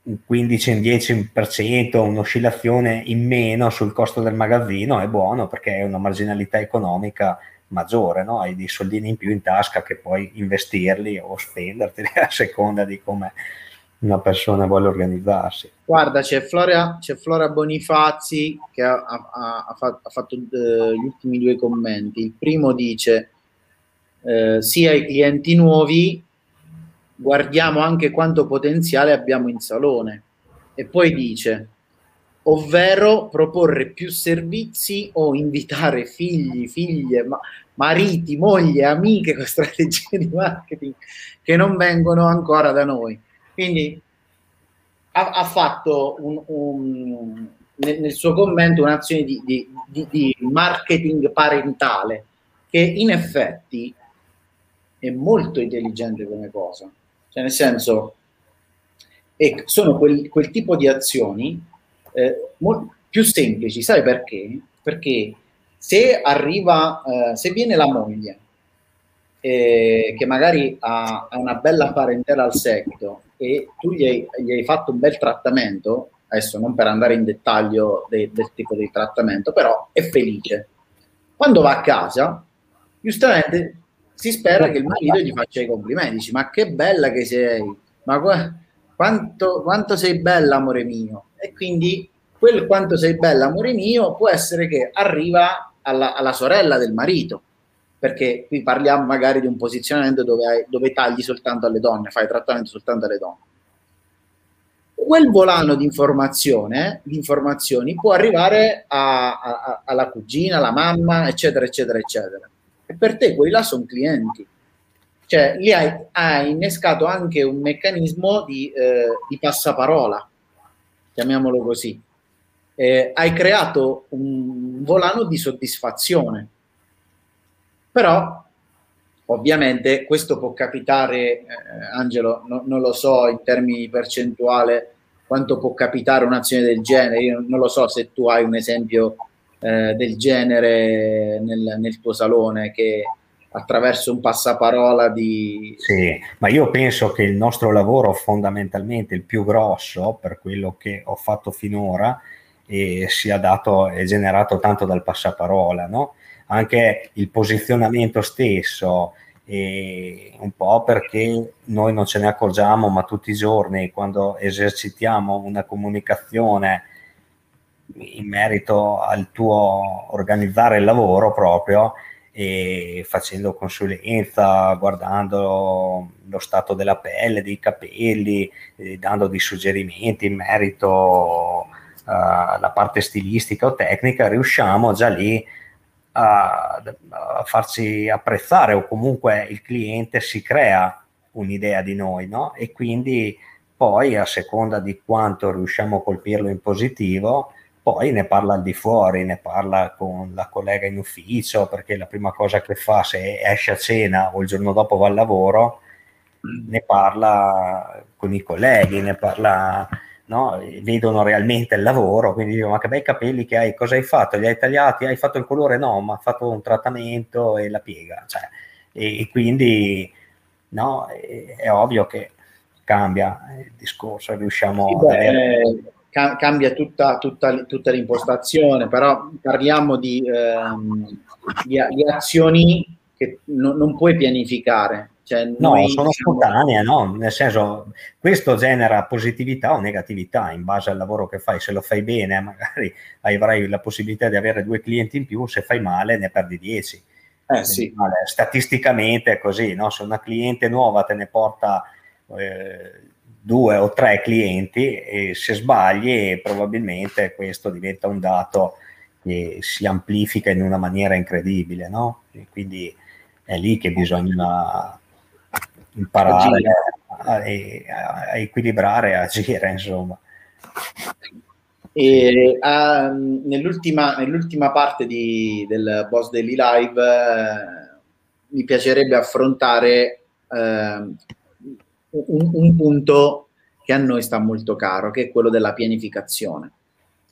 un 15 un 10% un'oscillazione in meno sul costo del magazzino è buono perché è una marginalità economica maggiore, no? hai dei soldini in più in tasca che puoi investirli o spenderteli a seconda di come una persona vuole organizzarsi. Guarda, c'è Flora, c'è Flora Bonifazzi che ha, ha, ha fatto, ha fatto uh, gli ultimi due commenti. Il primo dice uh, sia i clienti nuovi, guardiamo anche quanto potenziale abbiamo in salone. E poi dice, ovvero proporre più servizi o invitare figli, figlie, ma, mariti, moglie, amiche con strategie di marketing che non vengono ancora da noi quindi ha, ha fatto un, un, nel, nel, suo commento un'azione di, di, di, di marketing parentale che in effetti è molto intelligente come cosa. Cioè, nel senso, e sono quel, quel, tipo di azioni eh, molto più semplici. Sai perché? Perché se arriva, eh, se viene la moglie, eh, che magari ha, ha, una bella parentela al seguito e tu gli hai, gli hai, fatto un bel trattamento, adesso non per andare in dettaglio de, del tipo di trattamento, però è felice. Quando va a casa, giustamente si spera che il marito gli faccia i complimenti, dici ma che bella che sei, ma qua, quanto, quanto sei bella amore mio. E quindi quel quanto sei bella amore mio può essere che arriva alla, alla sorella del marito perché qui parliamo magari di un posizionamento dove, hai, dove tagli soltanto alle donne, fai trattamento soltanto alle donne. Quel volano di informazione, di informazioni può arrivare a, a, alla cugina, alla mamma, eccetera, eccetera, eccetera. E per te quelli là sono clienti. Cioè, lì hai, hai innescato anche un meccanismo di, eh, di passaparola, chiamiamolo così. Eh, hai creato un volano di soddisfazione però ovviamente questo può capitare, eh, Angelo, no, non lo so in termini percentuale quanto può capitare un'azione del genere, io non lo so se tu hai un esempio eh, del genere nel, nel tuo salone che attraverso un passaparola di... Sì, ma io penso che il nostro lavoro fondamentalmente, il più grosso per quello che ho fatto finora, e sia dato e generato tanto dal passaparola, no? anche il posizionamento stesso, e un po' perché noi non ce ne accorgiamo, ma tutti i giorni quando esercitiamo una comunicazione in merito al tuo organizzare il lavoro proprio e facendo consulenza, guardando lo stato della pelle, dei capelli, eh, dando dei suggerimenti in merito uh, alla parte stilistica o tecnica, riusciamo già lì a, a, farci apprezzare o comunque il cliente si crea un'idea di noi, no? E quindi poi a seconda di quanto riusciamo a colpirlo in positivo, poi ne parla al di fuori, ne parla con la collega in ufficio, perché la prima cosa che fa se esce a cena o il giorno dopo va al lavoro, ne parla con i colleghi, ne parla no? vedono realmente il lavoro, quindi dicono ma che bei capelli che hai, cosa hai fatto? Li hai tagliati? Hai fatto il colore? No, ma ha fatto un trattamento e la piega. Cioè, e, e, quindi no, è, è, ovvio che cambia il discorso, riusciamo sì, beh, eh, cambia tutta, tutta, tutta, l'impostazione, però parliamo di, ehm, di, di azioni che no, non puoi pianificare, cioè, no, noi, sono diciamo... spontanee, no? Nel senso, questo genera positività o negatività in base al lavoro che fai. Se lo fai bene, magari avrai la possibilità di avere due clienti in più, se fai male ne perdi dieci. Eh, sì. Statisticamente è così, no? Se una cliente nuova te ne porta eh, due o tre clienti e se sbagli probabilmente questo diventa un dato che si amplifica in una maniera incredibile, no? E quindi è lì che bisogna imparare a, a, equilibrare, a agire, insomma. E, uh, nell'ultima, nell'ultima, parte di, del Boss Daily Live eh, mi piacerebbe affrontare eh, un, un, punto che a noi sta molto caro, che è quello della pianificazione.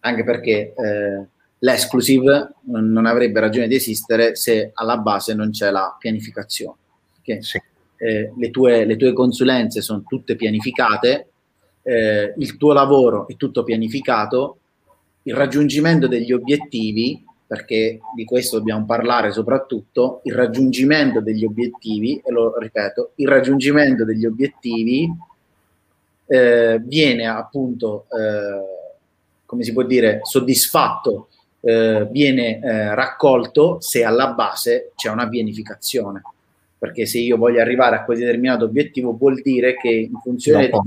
Anche perché eh, l'exclusive non avrebbe ragione di esistere se alla base non c'è la pianificazione. Perché, sì. eh, le, tue, le tue consulenze sono tutte pianificate, eh, il tuo lavoro è tutto pianificato, il raggiungimento degli obiettivi, perché di questo dobbiamo parlare soprattutto, il raggiungimento degli obiettivi, e lo ripeto, il raggiungimento degli obiettivi eh, viene appunto, eh, come si può dire, soddisfatto, eh, viene eh, raccolto se alla base c'è una pianificazione. Perché se io voglio arrivare a quel determinato obiettivo vuol dire che in funzione di,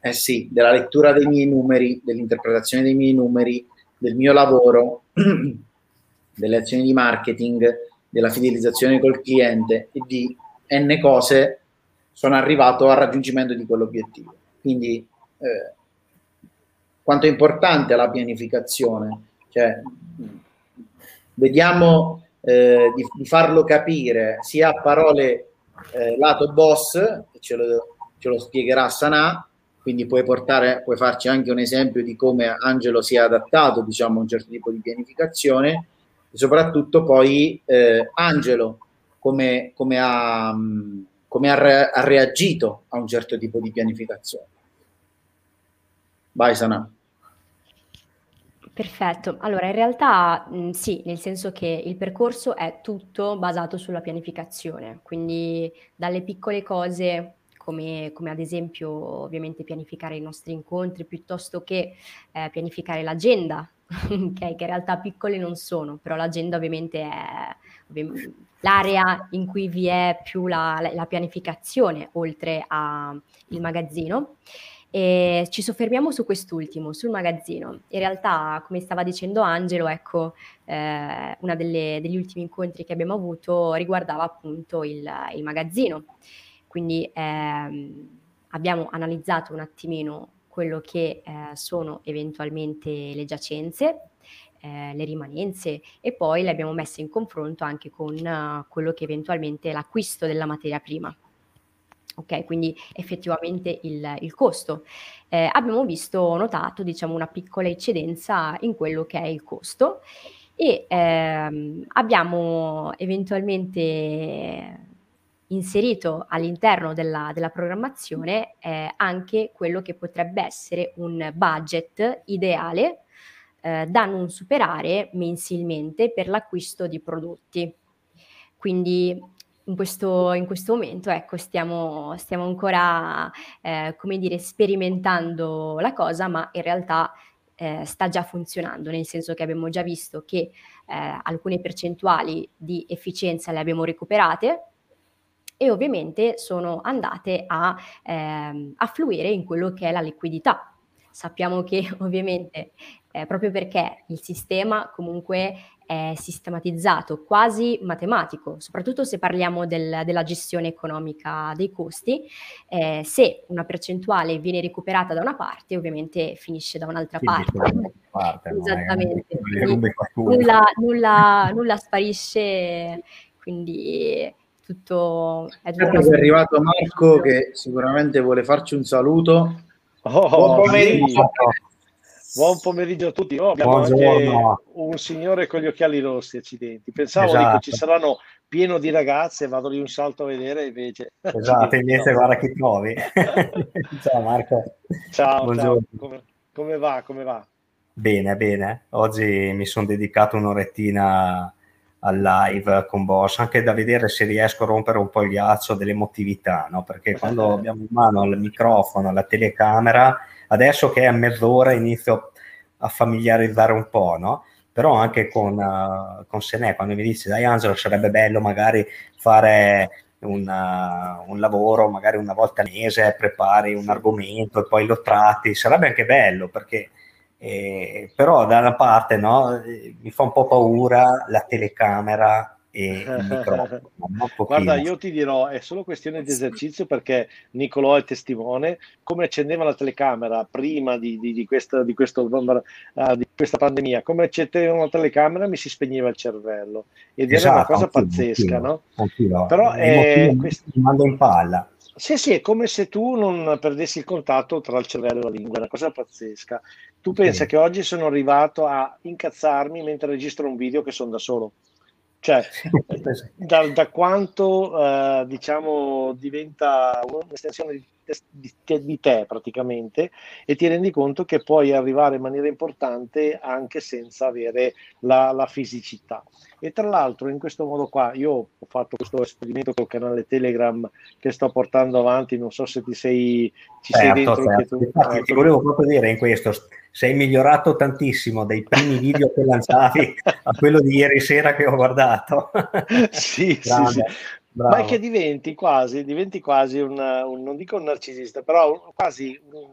eh sì, della lettura dei miei numeri, dell'interpretazione dei miei numeri, del mio lavoro, delle azioni di marketing, della fidelizzazione col cliente e di n cose, sono arrivato al raggiungimento di quell'obiettivo. Quindi eh, quanto è importante la pianificazione? Cioè, vediamo eh, di, di, farlo capire sia a parole eh, lato boss, ce lo, ce lo spiegherà Sanà, quindi puoi, portare, puoi farci anche un esempio di come Angelo si è adattato diciamo, a un certo tipo di pianificazione e soprattutto poi eh, Angelo come, come, ha, come ha, re, ha, reagito a un certo tipo di pianificazione. Vai Sana. Perfetto, allora in realtà mh, sì, nel senso che il percorso è tutto basato sulla pianificazione, quindi dalle piccole cose come, come, ad esempio ovviamente pianificare i nostri incontri piuttosto che eh, pianificare l'agenda, okay, che in realtà piccole non sono, però l'agenda ovviamente è ovviamente, l'area in cui vi è più la, la, la pianificazione oltre al magazzino. E ci soffermiamo su quest'ultimo, sul magazzino. In realtà, come stava dicendo Angelo, ecco, eh, uno degli ultimi incontri che abbiamo avuto riguardava appunto il, il magazzino. Quindi ehm, abbiamo analizzato un attimino quello che eh, sono eventualmente le giacenze, eh, le rimanenze e poi le abbiamo messe in confronto anche con uh, quello che eventualmente è l'acquisto della materia prima. Ok, quindi effettivamente il, il costo. Eh, abbiamo visto, notato, diciamo, una piccola eccedenza in quello che è il costo e ehm, abbiamo eventualmente inserito all'interno della, della programmazione eh, anche quello che potrebbe essere un budget ideale eh, da non superare mensilmente per l'acquisto di prodotti. Quindi in questo, in questo momento ecco, stiamo, stiamo ancora eh, come dire, sperimentando la cosa, ma in realtà eh, sta già funzionando, nel senso che abbiamo già visto che eh, alcune percentuali di efficienza le abbiamo recuperate, e ovviamente sono andate a ehm, affluire in quello che è la liquidità. Sappiamo che ovviamente eh, proprio perché il sistema comunque è sistematizzato, quasi matematico, soprattutto se parliamo del, della gestione economica dei costi, eh, se una percentuale viene recuperata da una parte, ovviamente finisce da un'altra sì, parte. parte. Esattamente. Nulla, nulla, nulla sparisce, quindi tutto... È, tutto è arrivato Marco che sicuramente vuole farci un saluto. Oh, buon pomeriggio. Buon pomeriggio a tutti. Oh, abbiamo Buongiorno. anche un signore con gli occhiali rossi, accidenti. Pensavo esatto. che ci saranno pieno di ragazze, vado lì un salto a vedere invece. Esatto, invece guarda chi trovi. ciao Marco. Ciao, ciao. Come, come, va? Come va? Bene, bene. Oggi mi sono dedicato un'orettina al live con Boss, anche da vedere se riesco a rompere un po' il ghiaccio dell'emotività, no? perché quando abbiamo in mano il microfono, la telecamera, adesso che è a mezz'ora inizio a familiarizzare un po', no? però anche con, uh, con Senè, quando mi dice dai Angelo sarebbe bello magari fare una, un lavoro magari una volta al mese, prepari un argomento e poi lo tratti, sarebbe anche bello perché eh, però da una parte no, mi fa un po' paura la telecamera e il microfono. Guarda, io ti dirò, è solo questione di esercizio perché Nicolò è testimone, come accendeva la telecamera prima di, di, di, questa, di, questo, uh, di questa pandemia, come accendeva la telecamera mi si spegneva il cervello ed esatto, era una cosa pazzesca, anch'io, no? Anch'io. Però è... Questo... Mi mando in palla. Sì, sì, è come se tu non perdessi il contatto tra il cervello e la lingua, è una cosa pazzesca. Tu pensa che oggi sono arrivato a incazzarmi mentre registro un video che sono da solo. Cioè, da, da quanto eh, diciamo diventa un'estensione di, di, di, te praticamente e ti rendi conto che puoi arrivare in maniera importante anche senza avere la, la fisicità. E tra l'altro in questo modo qua io ho fatto questo esperimento col canale Telegram che sto portando avanti, non so se ti sei, ci certo, sei dentro certo. tu. Infatti, ti volevo proprio dire in questo, sei migliorato tantissimo dai primi video che lanciavi a quello di ieri sera che ho guardato. sì, sì, sì. Ma è che diventi quasi, diventi quasi un, un, non dico un narcisista, però quasi un,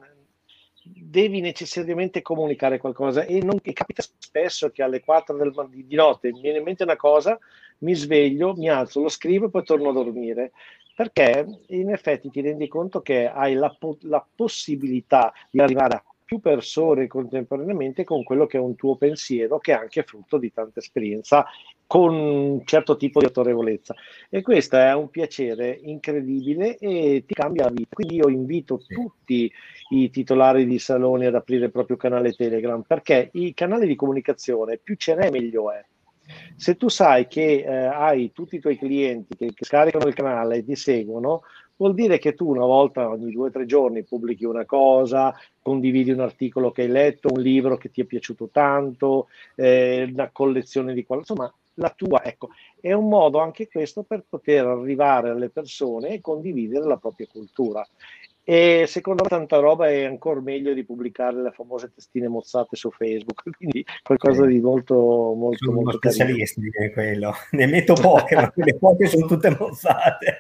devi necessariamente comunicare qualcosa e, non, e capita spesso che alle 4 del, di notte mi viene in mente una cosa, mi sveglio, mi alzo, lo scrivo e poi torno a dormire. Perché in effetti ti rendi conto che hai la, la possibilità di arrivare a più persone contemporaneamente con quello che è un tuo pensiero che è anche frutto di tanta esperienza con un certo tipo di autorevolezza. E questo è un piacere incredibile e ti cambia la vita. Quindi io invito tutti i titolari di saloni ad aprire il proprio canale Telegram perché i canali di comunicazione più ce n'è meglio è. Se tu sai che eh, hai tutti i tuoi clienti che, che scaricano il canale e ti seguono vuol dire che tu una volta ogni due o tre giorni pubblichi una cosa, condividi un articolo che hai letto, un libro che ti è piaciuto tanto, eh, una collezione di qualcosa, insomma, la tua, ecco, è un modo anche questo per poter arrivare alle persone e condividere la propria cultura. E secondo me tanta roba è ancora meglio di pubblicare le famose testine mozzate su Facebook, quindi qualcosa di molto molto sono molto specialisti di quello. Ne metto poche, ma quelle poche sono tutte mozzate.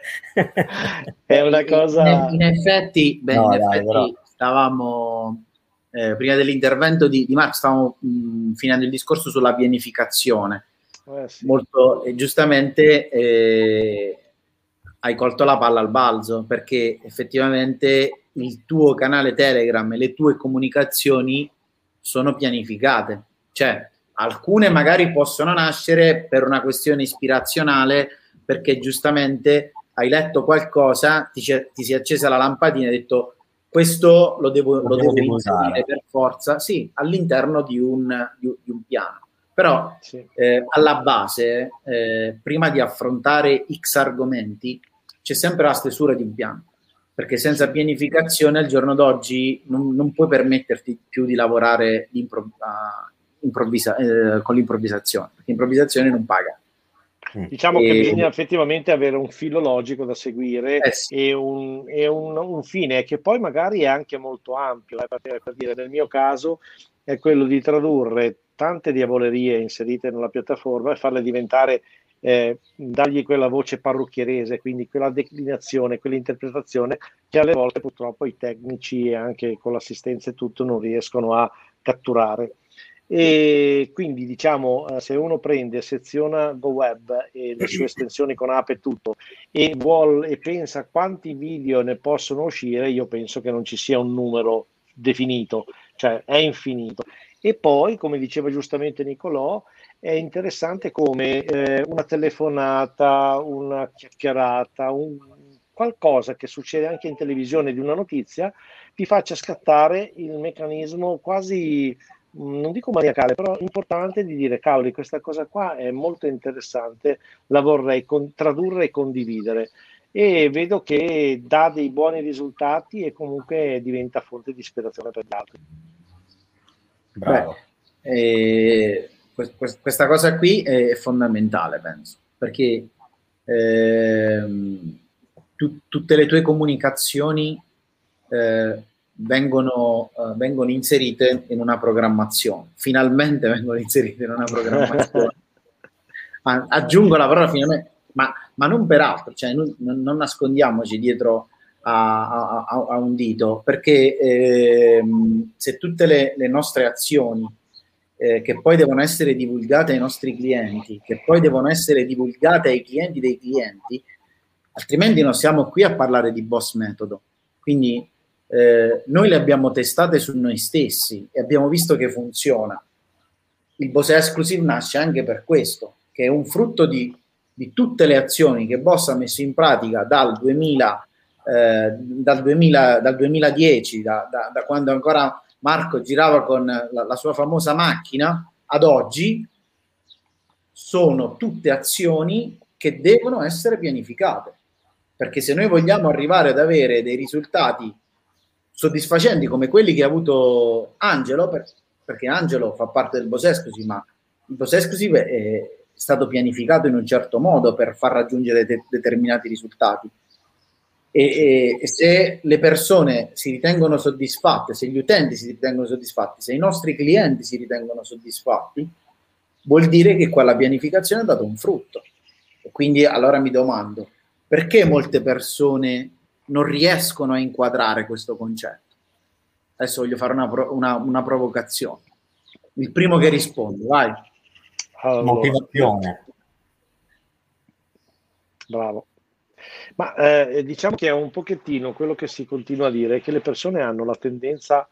è una cosa in, effetti, beh, no, in dai, effetti stavamo eh, prima dell'intervento di, di Marco stavamo mh, finendo il discorso sulla pianificazione. Eh, sì. Molto e giustamente eh, hai colto la palla al balzo perché effettivamente il tuo canale Telegram e le tue comunicazioni sono pianificate. Cioè, alcune magari possono nascere per una questione ispirazionale perché giustamente hai letto qualcosa, ti, ti si è accesa la lampadina e hai detto questo lo devo, lo devo inserire per forza, sì, all'interno di un, di, di un piano. Però sì. eh, alla base, eh, prima di affrontare X argomenti, c'è sempre la stesura di un piano, perché senza pianificazione al giorno d'oggi non, non puoi permetterti più di lavorare improvvisa, eh, con l'improvvisazione, perché l'improvvisazione non paga. Mm. Diciamo e... che bisogna effettivamente avere un filo logico da seguire eh sì. e, un, e un, un, fine che poi magari è anche molto ampio. Eh, per, per dire, nel mio caso è quello di tradurre tante diavolerie inserite nella piattaforma e farle diventare eh, dargli quella voce parrucchierese, quindi quella declinazione, quell'interpretazione che alle volte purtroppo i tecnici e anche con l'assistenza e tutto non riescono a catturare. E quindi diciamo, eh, se uno prende, seziona GoWeb e le sue estensioni con app e tutto e, vuole, e pensa quanti video ne possono uscire, io penso che non ci sia un numero definito, cioè è infinito. E poi, come diceva giustamente Nicolò, è interessante come eh, una telefonata, una chiacchierata, un, qualcosa che succede anche in televisione di una notizia ti faccia scattare il meccanismo quasi, mm, non dico maniacale, però importante di dire, cavoli, questa cosa qua è molto interessante, la vorrei con- tradurre e condividere. E vedo che dà dei buoni risultati e comunque diventa fonte di ispirazione per gli altri. Bravo. Beh, eh questa cosa qui è fondamentale, penso, perché eh, tu, tutte le tue comunicazioni eh, vengono, uh, vengono, inserite in una programmazione, finalmente vengono inserite in una programmazione. Aggiungo la parola finalmente, ma, ma non per altro, cioè non, non nascondiamoci dietro a, a, a, un dito, perché eh, se tutte le, le nostre azioni eh, che poi devono essere divulgate ai nostri clienti, che poi devono essere divulgate ai clienti dei clienti, altrimenti non siamo qui a parlare di boss metodo. Quindi eh, noi le abbiamo testate su noi stessi e abbiamo visto che funziona. Il Boss Exclusive nasce anche per questo, che è un frutto di, di tutte le azioni che Boss ha messo in pratica dal 2000 eh, dal, 2000, dal 2010, da, da, da, quando ancora Marco girava con la, la sua famosa macchina, ad oggi sono tutte azioni che devono essere pianificate. Perché se noi vogliamo arrivare ad avere dei risultati soddisfacenti come quelli che ha avuto Angelo, per, perché Angelo fa parte del Boss Exclusive, ma il Boss Exclusive è stato pianificato in un certo modo per far raggiungere de- determinati risultati. E, e, e, se le persone si ritengono soddisfatte, se gli utenti si ritengono soddisfatti, se i nostri clienti si ritengono soddisfatti, vuol dire che quella pianificazione ha dato un frutto. E quindi allora mi domando, perché molte persone non riescono a inquadrare questo concetto? Adesso voglio fare una, una, una provocazione. Il primo che risponde, vai. Allora, Motivazione. Bravo. Ma eh, diciamo che è un pochettino quello che si continua a dire, che le persone hanno la tendenza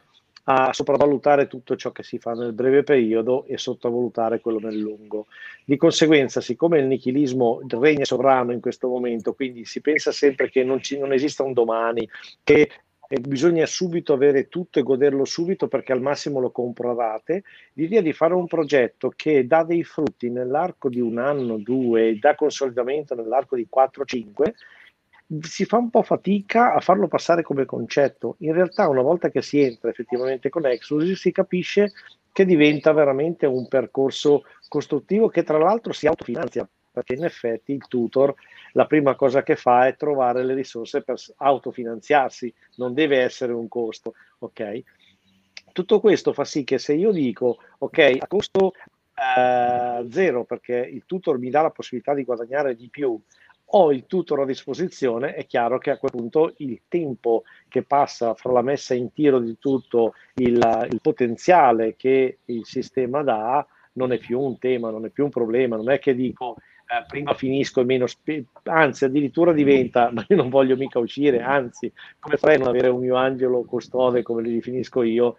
a sopravvalutare tutto ciò che si fa nel breve periodo e sottovalutare quello nel lungo. Di conseguenza, siccome il nichilismo regna sovrano in questo momento, quindi si pensa sempre che non, ci, non esista un domani, che e bisogna subito avere tutto e goderlo subito perché al massimo lo comprate, l'idea di fare un progetto che dà dei frutti nell'arco di un anno, due, dà consolidamento nell'arco di 4-5, si fa un po' fatica a farlo passare come concetto. In realtà, una volta che si entra effettivamente con Exodus, si capisce che diventa veramente un percorso costruttivo che tra l'altro si autofinanzia, perché in effetti il tutor la prima cosa che fa è trovare le risorse per autofinanziarsi, non deve essere un costo, ok? Tutto questo fa sì che se io dico, ok, a costo eh, zero, perché il tutor mi dà la possibilità di guadagnare di più, ho il tutor a disposizione, è chiaro che a quel punto il tempo che passa fra la messa in tiro di tutto il, il potenziale che il sistema dà non è più un tema, non è più un problema, non è che dico eh, prima finisco e meno, spe- anzi addirittura diventa, ma io non voglio mica uscire, anzi come farei non avere un mio angelo custode come li definisco io,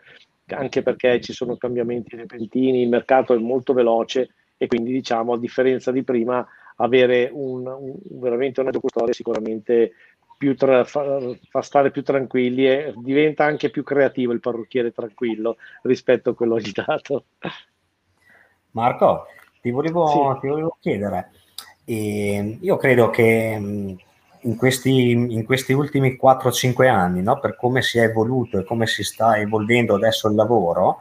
anche perché ci sono cambiamenti repentini, il mercato è molto veloce e quindi diciamo a differenza di prima avere un, un veramente un angelo custode sicuramente più tra, fa, fa, stare più tranquilli e diventa anche più creativo il parrucchiere tranquillo rispetto a quello agitato. Marco, ti volevo, sì. ti volevo chiedere, e io credo che in questi, in questi ultimi 4-5 anni, no, per come si è evoluto e come si sta evolvendo adesso il lavoro,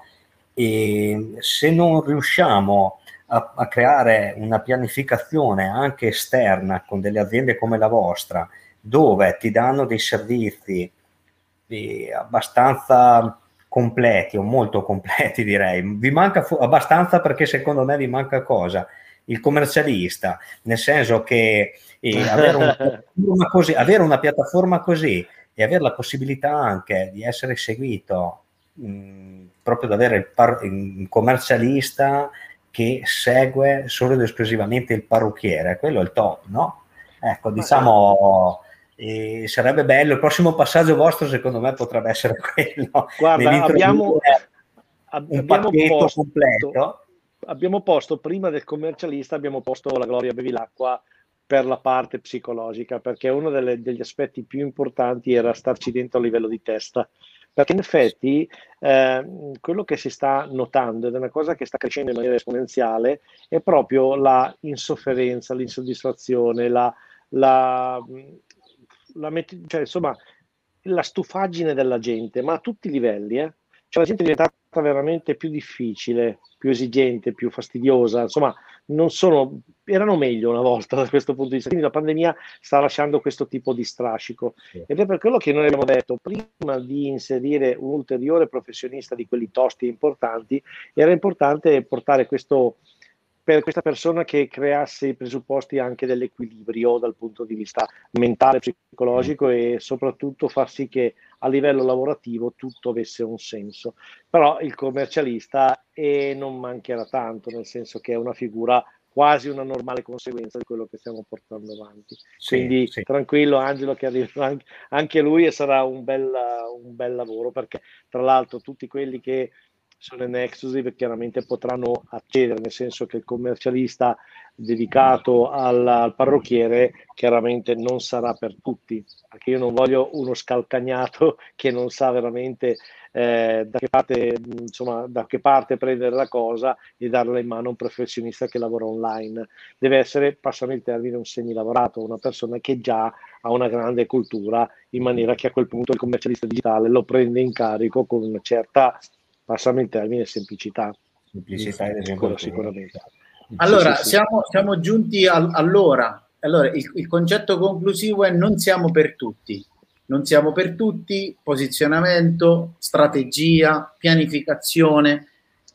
e se non riusciamo a, a, creare una pianificazione anche esterna con delle aziende come la vostra, dove ti danno dei servizi eh, abbastanza completi o molto completi direi, vi manca fu- abbastanza perché secondo me vi manca cosa? il commercialista, nel senso che eh, avere, una così, avere, una piattaforma così e avere la possibilità anche di essere seguito mh, proprio da avere il, par- il, commercialista che segue solo ed esclusivamente il parrucchiere, quello è il top, no? Ecco, diciamo... E sarebbe bello. Il prossimo passaggio vostro, secondo me, potrebbe essere quello. Guarda, abbiamo, un abbiamo posto, completo abbiamo posto prima del commercialista, abbiamo posto la Gloria Bevilacqua per la parte psicologica, perché uno delle, degli aspetti più importanti era starci dentro a livello di testa. Perché in effetti eh, quello che si sta notando ed è una cosa che sta crescendo in maniera esponenziale è proprio la insofferenza, l'insoddisfazione, la, la, la, cioè, insomma, la stufaggine della gente, ma a tutti i livelli. Eh? Cioè la gente è diventata veramente più difficile, più esigente, più fastidiosa, insomma, non sono, erano meglio una volta da questo punto di vista. Quindi la pandemia sta lasciando questo tipo di strascico. Sì. Ed è per quello che noi abbiamo detto, prima di inserire un ulteriore professionista di quelli tosti e importanti, era importante portare questo per questa persona che creasse i presupposti anche dell'equilibrio dal punto di vista mentale, psicologico e soprattutto far sì che a livello lavorativo tutto avesse un senso. Però il commercialista e non mancherà tanto, nel senso che è una figura quasi una normale conseguenza di quello che stiamo portando avanti. Sì, Quindi sì. tranquillo Angelo che arriva anche lui e sarà un bel, un bel lavoro perché tra l'altro tutti quelli che sono in exclusive chiaramente potranno accedere, nel senso che il commercialista dedicato al, al, parrucchiere chiaramente non sarà per tutti, perché io non voglio uno scalcagnato che non sa veramente eh, da, che parte, insomma, da che parte prendere la cosa e darla in mano a un professionista che lavora online. Deve essere, passami il termine, un semilavorato, una persona che già ha una grande cultura, in maniera che a quel punto il commercialista digitale lo prende in carico con una certa, passami il termine, semplicità. Semplicità ed esempio. Sicuramente. Allora, sì, sì, Siamo, siamo, giunti al, all'ora. Allora, il, il concetto conclusivo è non siamo per tutti non siamo per tutti, posizionamento, strategia, pianificazione.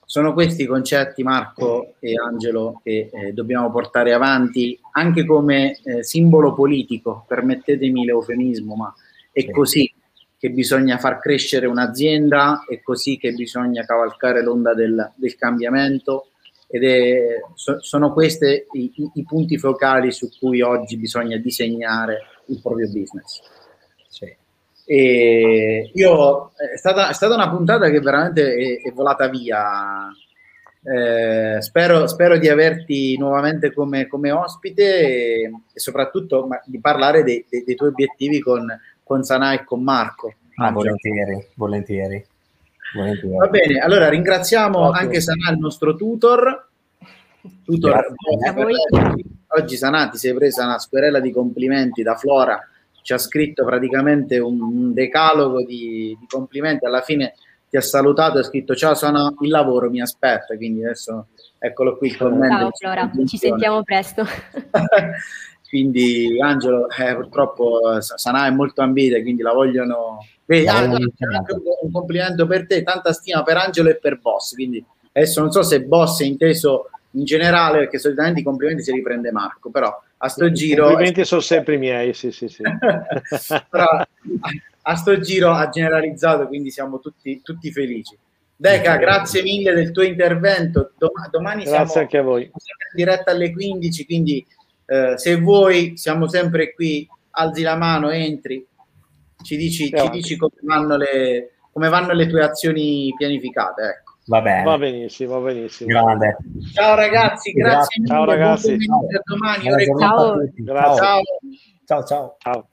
Sono questi i concetti, Marco e Angelo, che eh, dobbiamo portare avanti anche come eh, simbolo politico, permettetemi l'eufemismo, ma è così che bisogna far crescere un'azienda, è così che bisogna cavalcare l'onda del, del cambiamento ed è, so, sono questi i, i, punti focali su cui oggi bisogna disegnare il proprio business. E io è stata, è stata una puntata che veramente è, è volata via. Eh, spero, spero, di averti nuovamente come, come ospite e, e soprattutto ma, di parlare dei, dei, dei, tuoi obiettivi con, con Sanà e con Marco. Ah, volentieri, volentieri, volentieri. Va bene, allora ringraziamo okay. anche Sanà, il nostro tutor. tutor oggi Sanà ti sei presa una squerella di complimenti da Flora ci ha scritto praticamente un decalogo di, di complimenti, alla fine ti ha salutato e ha scritto ciao sono il lavoro mi aspetta quindi adesso eccolo qui il commento ciao Flora ci sentiamo presto quindi Angelo eh, purtroppo Sanà è molto ambita quindi la vogliono Vedi, ah, anche un complimento per te tanta stima per Angelo e per Boss quindi adesso non so se Boss è inteso in generale perché solitamente i complimenti si riprende Marco però a sto I giro... I complimenti sono sempre i miei, sì, sì, sì. Però a sto giro ha generalizzato, quindi siamo tutti, tutti felici. Deca, grazie mille del tuo intervento. Dom- domani grazie siamo, anche a voi. In diretta alle 15, quindi eh, se vuoi siamo sempre qui, alzi la mano, entri, ci dici, ci dici come, vanno le, come vanno le tue azioni pianificate. Ecco. Va bene. Va benissimo, va benissimo. Grande. Ciao ragazzi, grazie. grazie ciao ragazzi. Domani, ciao. Ciao. Ciao. ciao. ciao. ciao.